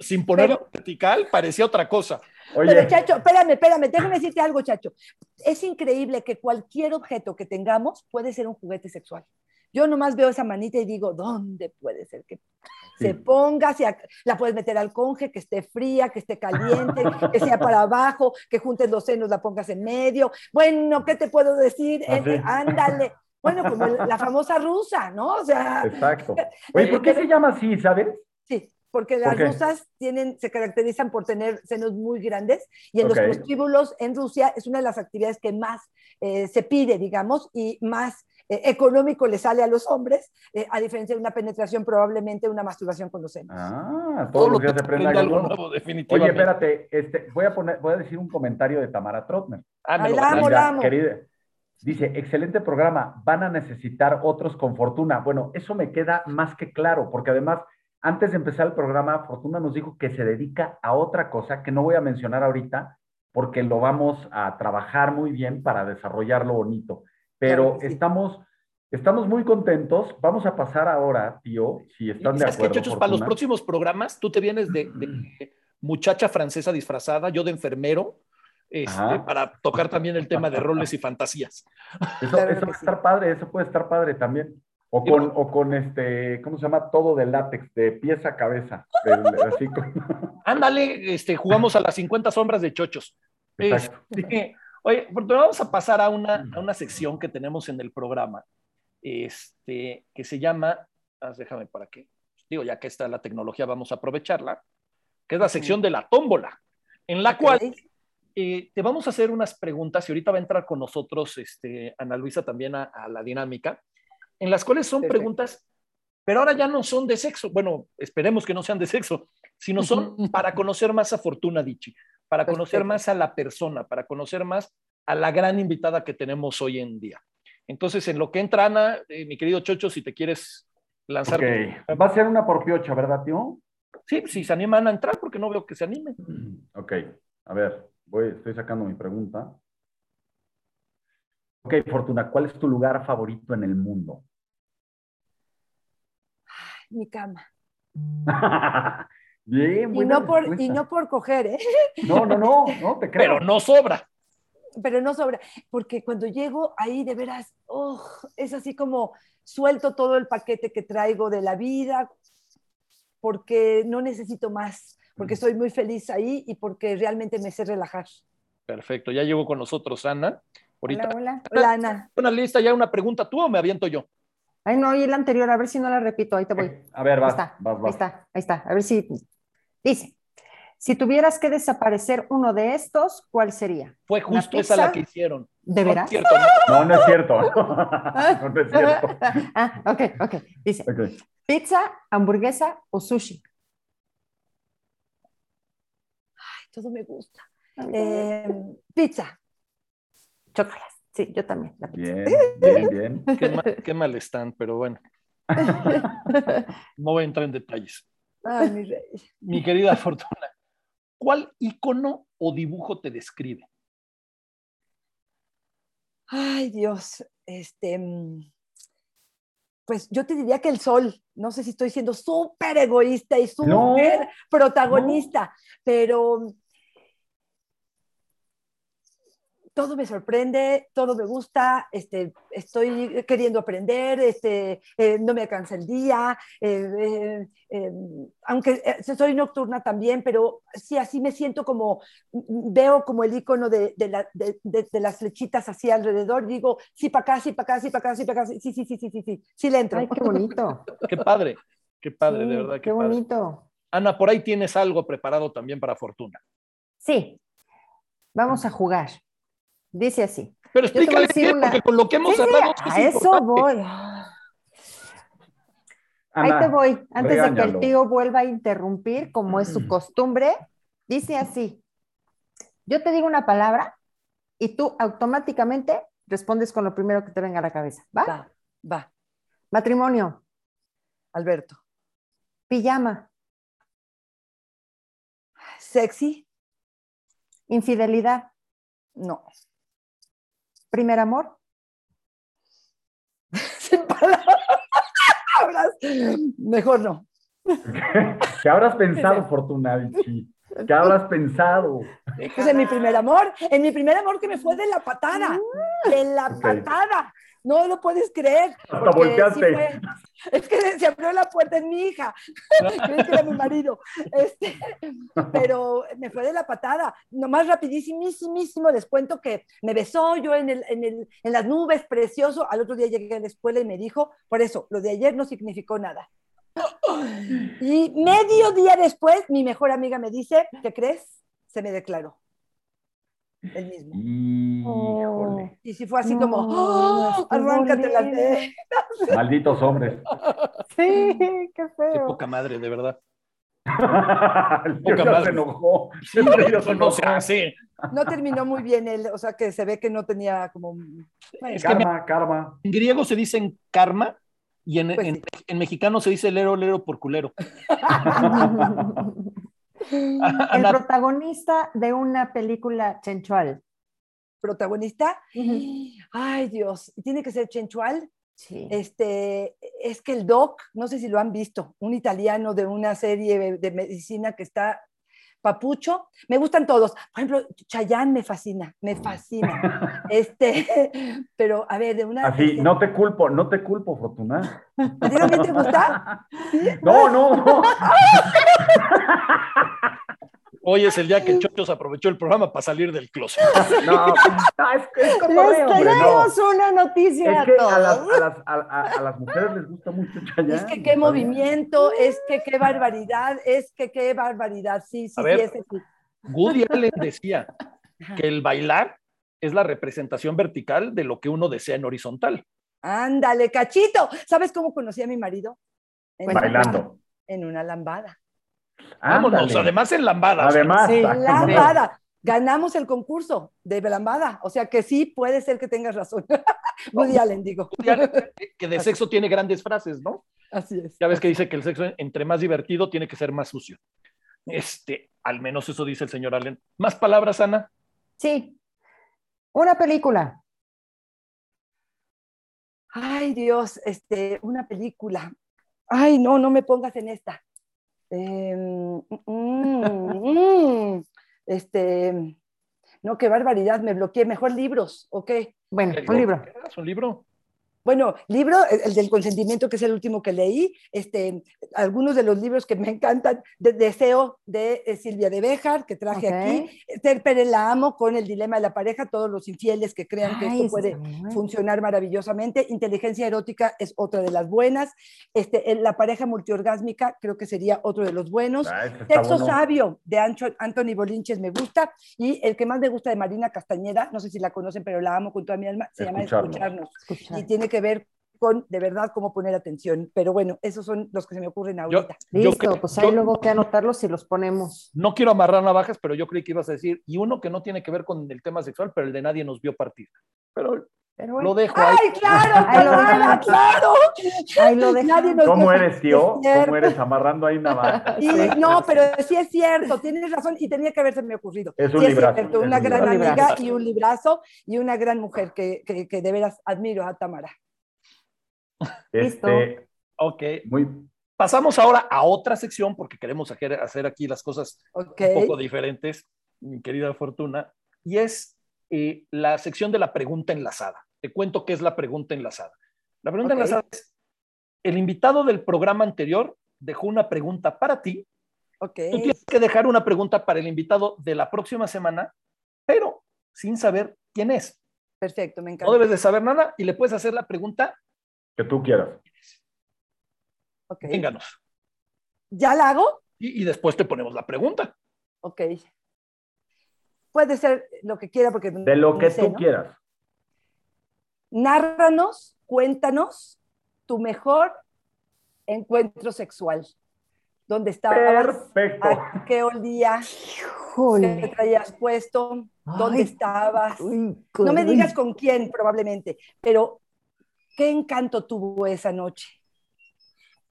Sin ponerlo vertical, parecía otra cosa. Oye, Pero Chacho, espérame, espérame, déjame decirte algo, Chacho. Es increíble que cualquier objeto que tengamos puede ser un juguete sexual. Yo nomás veo esa manita y digo, ¿dónde puede ser que se ponga? Si la puedes meter al conge, que esté fría, que esté caliente, que sea para abajo, que juntes los senos, la pongas en medio. Bueno, ¿qué te puedo decir? Ándale. Bueno, como la famosa rusa, ¿no? O sea, exacto. Oye, ¿por qué se llama así, sabes? sí, porque las rusas tienen, se caracterizan por tener senos muy grandes y en los prostíbulos en Rusia es una de las actividades que más eh, se pide, digamos, y más eh, económico le sale a los hombres, eh, a diferencia de una penetración, probablemente una masturbación con los senos. Ah, Todo todos lo los días se aprende algo nuevo. nuevo, Oye, definitivamente. espérate, este, voy, a poner, voy a decir un comentario de Tamara Trotner. Ah, me Ay, lo la amo, la amo. querida. Dice, excelente programa, van a necesitar otros con Fortuna. Bueno, eso me queda más que claro, porque además, antes de empezar el programa, Fortuna nos dijo que se dedica a otra cosa que no voy a mencionar ahorita, porque lo vamos a trabajar muy bien para desarrollarlo bonito. Pero Claro que sí. estamos, estamos muy contentos. Vamos a pasar ahora, tío, si están de ¿Sabes qué, acuerdo. Chochos? Para los próximos programas, tú te vienes de, de muchacha francesa disfrazada, yo de enfermero, este, para tocar también el tema de roles y fantasías. Eso, sí. estar padre, eso puede estar padre también. O con, bueno- o con este, ¿cómo se llama? Todo de látex, de pies a cabeza. así con- Ándale, este, jugamos a las 50 sombras de chochos. Exacto. Este, oye, Fortuna, vamos a pasar a una, a una sección que tenemos en el programa, este, que se llama, ah, déjame para qué, digo, ya que está la tecnología, vamos a aprovecharla, que es la sección de la tómbola, en la cual. Eh, te vamos a hacer unas preguntas y ahorita va a entrar con nosotros este, Ana Luisa también a, a la dinámica, en las cuales son Perfecto. preguntas, pero ahora ya no son de sexo, bueno, esperemos que no sean de sexo, sino son para conocer más a Fortuna Dichi, para conocer Perfecto. más a la persona, para conocer más a la gran invitada que tenemos hoy en día. Entonces, en lo que entra Ana, eh, mi querido Chocho, si te quieres lanzar. Ok. Va a ser una por piocha, ¿verdad, tío? Sí, si se animan a entrar, porque no veo que se animen. Ok, a ver, voy, estoy sacando mi pregunta. Ok, Fortuna, ¿cuál es tu lugar favorito en el mundo? Mi cama. Bien, Y no, por, y no por coger, ¿eh? No, no, no, no, te creo. Pero no sobra. pero no sobra, porque cuando llego ahí de veras, oh, es así como suelto todo el paquete que traigo de la vida, porque no necesito más, porque estoy muy feliz ahí y porque realmente me sé relajar. Perfecto, ya llegó con nosotros Ana. Ahorita, Hola, hola. Hola, Ana. una lista, ya una pregunta tú o me aviento yo. Ay, no, y la anterior, a ver si no la repito, ahí te voy. A ver, Ahí vas, está, vas, ahí vas. está, ahí está. A ver si. Dice: Si tuvieras que desaparecer uno de estos, ¿cuál sería? Fue justo ¿La esa la que hicieron. ¿De No es veras? cierto, ¿no? No, no es cierto. No, no es cierto. ah, ok, ok. Dice: pizza, hamburguesa o sushi. Todo me gusta. Eh, pizza. Chócalas. Sí, yo también. La pizza. Bien, bien, bien. Qué mal, qué mal están, pero bueno, no voy a entrar en detalles. Ay, mi rey. Mi querida Fortuna, ¿cuál icono o dibujo te describe? Ay, Dios. Este, mm, pues yo te diría que el sol. No sé si estoy siendo súper egoísta y súper No, protagonista, pero todo me sorprende, todo me gusta, este, estoy queriendo aprender, este, eh, no me cansa el día, eh, eh, aunque soy nocturna también, pero sí, así me siento como, veo como el icono de, de, las flechitas así alrededor, digo, sí para acá, sí para acá, sí para acá, sí para acá, sí, sí, sí, sí, sí, sí, sí, le entro. Ay, qué bonito. qué padre, qué padre, de verdad. Qué, bonito. Ana, por ahí tienes algo preparado también para Fortuna. Sí, vamos a jugar. Dice así. Pero explícale qué, porque con lo que hemos hablado. a eso voy. Ahí te voy, antes de que el tío vuelva a interrumpir, como es su costumbre, dice así, yo te digo una palabra y tú automáticamente respondes con lo primero que te venga a la cabeza, ¿va? Va, va. Matrimonio. Alberto. Pijama. Sexy. Infidelidad. No. ¿Primer amor? Sin palabras. Mejor no. ¿Qué habrás pensado, Fortuna, ¿Qué habrás pensado? Pues en mi primer amor, en mi primer amor que me fue de la patada, de la patada. No lo puedes creer. Hasta volteaste. es que se abrió la puerta en mi hija. Creí que era mi marido. Este, pero me fue de la patada. Nomás rapidísimísimo les cuento que me besó yo en, el, en, el, en las nubes, precioso. Al otro día llegué a la escuela y me dijo, por eso, lo de ayer no significó nada. Y medio día después, mi mejor amiga me dice, ¿qué crees? Se me declaró el mismo. Y si fue así como, ¡Oh, arráncate las Malditos hombres. Sí, qué feo. Qué poca madre, de verdad. poca madre. se enojó. Sí, no se hace. No terminó muy bien él, o sea que se ve que no tenía como. karma, karma. En griego se dicen karma y en, pues en, mexicano se dice lero, lero por culero. El protagonista de una película chenchual. ¿Protagonista? Ay, Dios, ¿tiene que ser chenchual? Sí. Este, es que el doc, no sé si lo han visto, un italiano de una serie de medicina que está Papucho, me gustan todos. Por ejemplo, Chayán me fascina, me fascina. este, pero a ver, de una. Así, este no te culpo, no te culpo, Fortuna. ¿A ti también te gusta? No, no, no. Hoy es el día que Chochos aprovechó el programa para salir del closet. No, no es, es Les tenemos una noticia es que a, las, a, las, a, las, mujeres les gusta mucho Chayanne. Es que qué movimiento, es que qué barbaridad, es que qué barbaridad. Sí, sí, sí, ese sí. Woody Allen decía que el bailar es la representación vertical de lo que uno desea en horizontal. Ándale, cachito. ¿Sabes cómo conocí a mi marido? Bailando. en una lambada. Vámonos, además en Lambada. Además, Lambada. Ganamos el concurso de Lambada, o sea que sí puede ser que tengas razón. Woody Allen, digo. Que de sexo tiene grandes frases, ¿no? Así es. Ya ves que dice que el sexo, entre más divertido, tiene que ser más sucio. Este, al menos eso dice el señor Allen. ¿Más palabras, Ana? Sí. Una película. Ay, Dios, este, una película. Ay, no, no me pongas en esta. Em, mm, mm, este, no, qué barbaridad, me bloqueé. Mejor libros, ¿o qué? Bueno, un libro. ¿Un libro? Bueno, libro, el, del consentimiento, que es el último que leí, este, algunos de los libros que me encantan, de, Deseo de eh, Silvia de Béjar, que traje aquí, Ter Pérez la amo con el dilema de la pareja, todos los infieles que crean que esto puede funcionar maravillosamente, Inteligencia erótica es otra de las buenas, este, la pareja multiorgásmica creo que sería otro de los buenos, ah, Texto sabio de Ancho, Anthony Bolinches me gusta, y el que más me gusta de Marina Castañeda, no sé si la conocen, pero la amo con toda mi alma, se llama Escucharnos, y tiene que ver con de verdad cómo poner atención. Pero bueno, esos son los que se me ocurren ahorita. Listo, pues hay luego que anotarlos y los ponemos. No quiero amarrar navajas, pero yo creí que ibas a decir, y uno que no tiene que ver con el tema sexual, pero el de nadie nos vio partir. Pero, lo dejo ahí. ¡Ay, claro! ¡Claro, claro! Ahí lo dejo. ¿Cómo eres, tío? ¿Cómo eres amarrando ahí navajas? no, pero sí es cierto, tienes razón y tenía que haberse me ocurrido. Es un librazo. una gran amiga y un librazo y una gran mujer que, que, que de veras admiro a Tamara. Listo. Este, ok. Muy... Pasamos ahora a otra sección porque queremos hacer, aquí las cosas un poco diferentes, mi querida Fortuna, y es eh, la sección de la pregunta enlazada. Te cuento qué es la pregunta enlazada. La pregunta enlazada es, el invitado del programa anterior dejó una pregunta para ti. Okay. Tú tienes que dejar una pregunta para el invitado de la próxima semana, pero sin saber quién es. Perfecto, me encanta. No debes de saber nada y le puedes hacer la pregunta que tú quieras. Ok. Vénganos. ¿Ya la hago? Y, y después te ponemos la pregunta. Ok. Puede ser lo que quiera porque... De lo que sé, tú ¿no? quieras. Nárranos, cuéntanos tu mejor encuentro sexual. ¿Dónde estabas? Perfecto. ¿A qué olía? Híjole. ¿Qué traías puesto? ¿Dónde Ay, estabas? uy, No me digas con quién, probablemente, pero ¿qué encanto tuvo esa noche?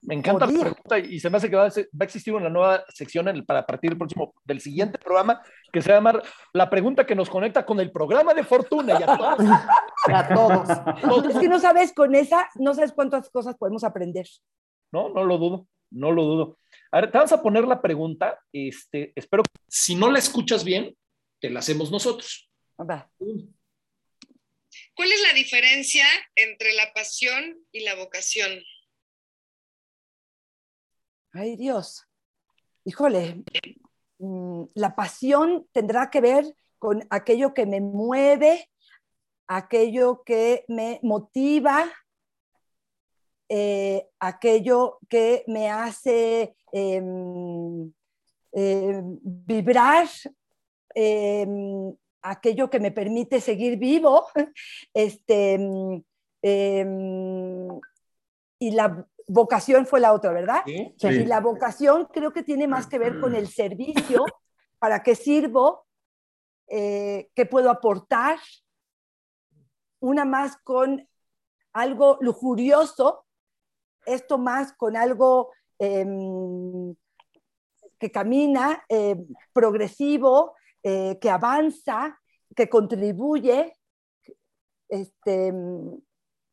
Me encanta la pregunta y se me hace que va a, ser- va a existir una nueva sección en el- para partir del próximo, del siguiente programa que se llama La pregunta que nos conecta con el programa de Fortuna y a todos. A todos. todos- Es que no sabes, con esa, no sabes cuántas cosas podemos aprender. No, no lo dudo, no lo dudo. A ver, te vamos a poner la pregunta. Este, espero que si no la escuchas bien, te la hacemos nosotros. Va. ¿Cuál es la diferencia entre la pasión y la vocación? Ay, Dios. Híjole, la pasión tendrá que ver con aquello que me mueve, aquello que me motiva, eh, aquello que me hace em, em, vibrar, em, aquello que me permite seguir vivo. Este, em, y la vocación fue la otra, ¿verdad? ¿Sí? Sí. Y la vocación creo que tiene más que ver con el servicio, para qué sirvo, eh, qué puedo aportar, una más con algo lujurioso, esto más con algo em, que camina, em, progresivo, eh, que avanza, que contribuye. Este,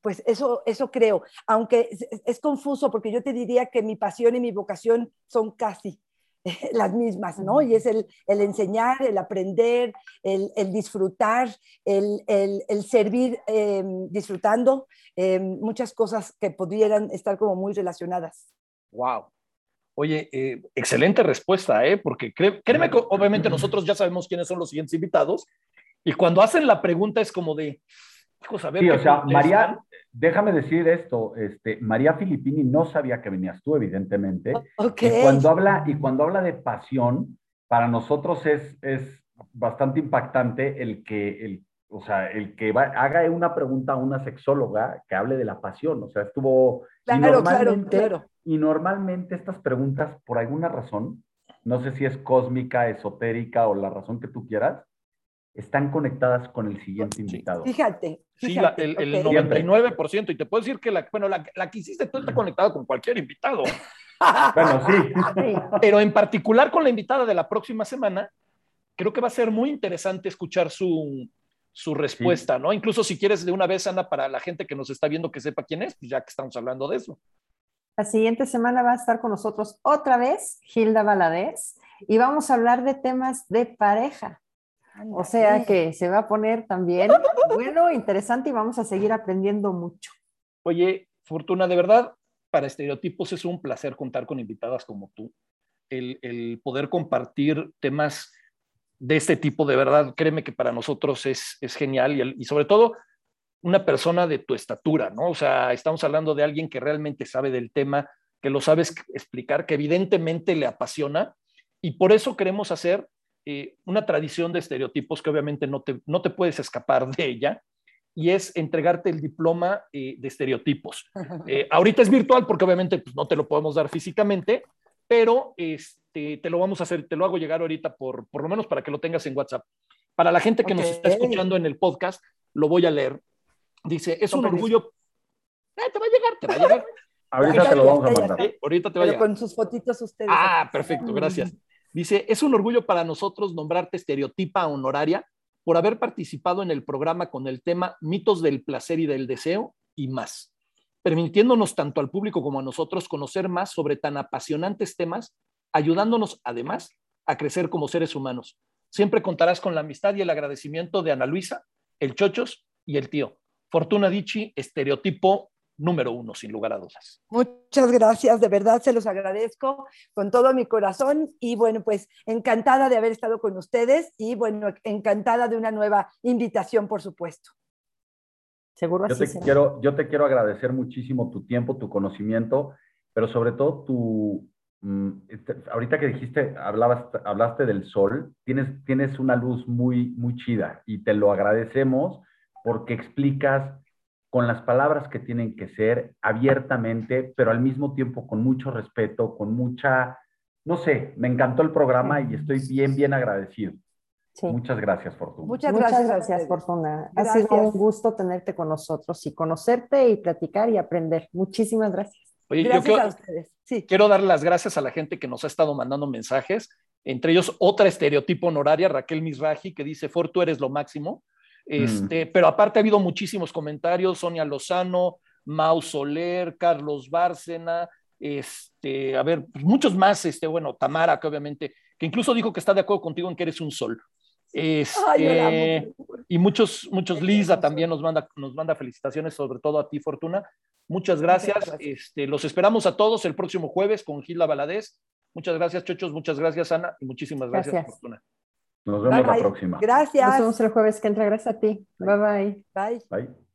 pues eso, eso creo, aunque es, es confuso porque yo te diría que mi pasión y mi vocación son casi las mismas, ¿no? Y es el, el enseñar, el aprender, el, el disfrutar, el, el- el servir eh, disfrutando, eh, muchas cosas que pudieran estar como muy relacionadas. Wow. Oye, eh, excelente respuesta, ¿eh? Porque cre- créeme que obviamente nosotros ya sabemos quiénes son los siguientes invitados y cuando hacen la pregunta es como de, Sí, o sea. María, déjame decir esto, este, María Filippini no sabía que venías tú, evidentemente. Ok. Y cuando habla, y cuando habla de pasión, para nosotros es, es bastante impactante el que, el, o sea, el que va- haga una pregunta a una sexóloga que hable de la pasión. O sea, estuvo. y Claro, claro, normalmente- claro. Y normalmente estas preguntas, por alguna razón, no sé si es cósmica, esotérica o la razón que tú quieras, están conectadas con el siguiente Sí. invitado. Fíjate. Sí, la- el, el ok. 99%. Y te puedo decir que la, bueno, la, la que hiciste tú está conectada con cualquier invitado. Bueno, sí. Sí. Pero en particular con la invitada de la próxima semana, creo que va a ser muy interesante escuchar su, su respuesta, ¿no? Incluso si quieres de una vez, Ana, para la gente que nos está viendo que sepa quién es, pues ya que estamos hablando de eso. La siguiente semana va a estar con nosotros otra vez Hilda Valadez y vamos a hablar de temas de pareja. O sea que se va a poner también bueno, interesante y vamos a seguir aprendiendo mucho. Oye, Fortuna, de verdad, para Estereotipos es un placer contar con invitadas como tú. El, el poder compartir temas de este tipo, de verdad, créeme que para nosotros es, es genial y, el- y sobre todo una persona de tu estatura, ¿no? O sea, estamos hablando de alguien que realmente sabe del tema, que lo sabes explicar, que evidentemente le apasiona y por eso queremos hacer eh, una tradición de estereotipos que obviamente no te, no te puedes escapar de ella y es entregarte el diploma eh, de estereotipos. Eh, ahorita es virtual porque obviamente pues, no te lo podemos dar físicamente, pero este, te lo vamos a hacer, te lo hago llegar ahorita por, por lo menos para que lo tengas en WhatsApp. Para la gente que nos está escuchando en el podcast, lo voy a leer. Dice, es un orgullo. Eh, te va a llegar, te va a llegar. Ahorita te lo vamos a mandar. Eh, ahorita te va a Pero llegar. con sus fotitos ustedes. Ah, perfecto, gracias. Dice, es un orgullo para nosotros nombrarte estereotipa honoraria por haber participado en el programa con el tema mitos del placer y del deseo y más, permitiéndonos tanto al público como a nosotros conocer más sobre tan apasionantes temas, ayudándonos además a crecer como seres humanos. siempre contarás con la amistad y el agradecimiento de Ana Luisa, el Chochos y el tío. Fortuna Dichi, estereotipo número uno, sin lugar a dudas. Muchas gracias, de verdad se los agradezco con todo mi corazón y bueno, pues encantada de haber estado con ustedes y bueno, encantada de una nueva invitación, por supuesto. Seguro yo te quiero Yo te quiero agradecer muchísimo tu tiempo, tu conocimiento, pero sobre todo tu... Mm, este, ahorita que dijiste, hablabas, hablaste del sol, tienes, tienes una luz muy, muy chida y te lo agradecemos porque explicas con las palabras que tienen que ser abiertamente, pero al mismo tiempo con mucho respeto, con mucha, no sé, me encantó el programa y estoy bien, bien agradecido. Muchas gracias, Fortuna. Muchas gracias, Fortuna. Ha sido un gusto tenerte con nosotros y conocerte y platicar y aprender. Muchísimas gracias. Oye, gracias yo quiero, a ustedes. Sí. quiero dar las gracias a la gente que nos ha estado mandando mensajes, entre ellos otra estereotipo honoraria, Raquel Misraji, que dice, Fortu, eres lo máximo. Mm. Este, Pero aparte ha habido muchísimos comentarios, Sonia Lozano, Mau Soler, Carlos Bárcena, este, a ver, pues muchos más, este, bueno, Tamara, que obviamente, que incluso dijo que está de acuerdo contigo en que eres un sol. Este, y muchos, muchos, Lisa también nos manda, nos manda felicitaciones, sobre todo a ti, Fortuna. Muchas gracias. Este, los esperamos a todos el próximo jueves con Gilda Valadez. Muchas gracias, Chochos. Muchas gracias, Ana. Y muchísimas gracias, Fortuna. Nos vemos la próxima. Gracias. Nos vemos el jueves que entra. Gracias a ti. Bye bye. Bye. Bye.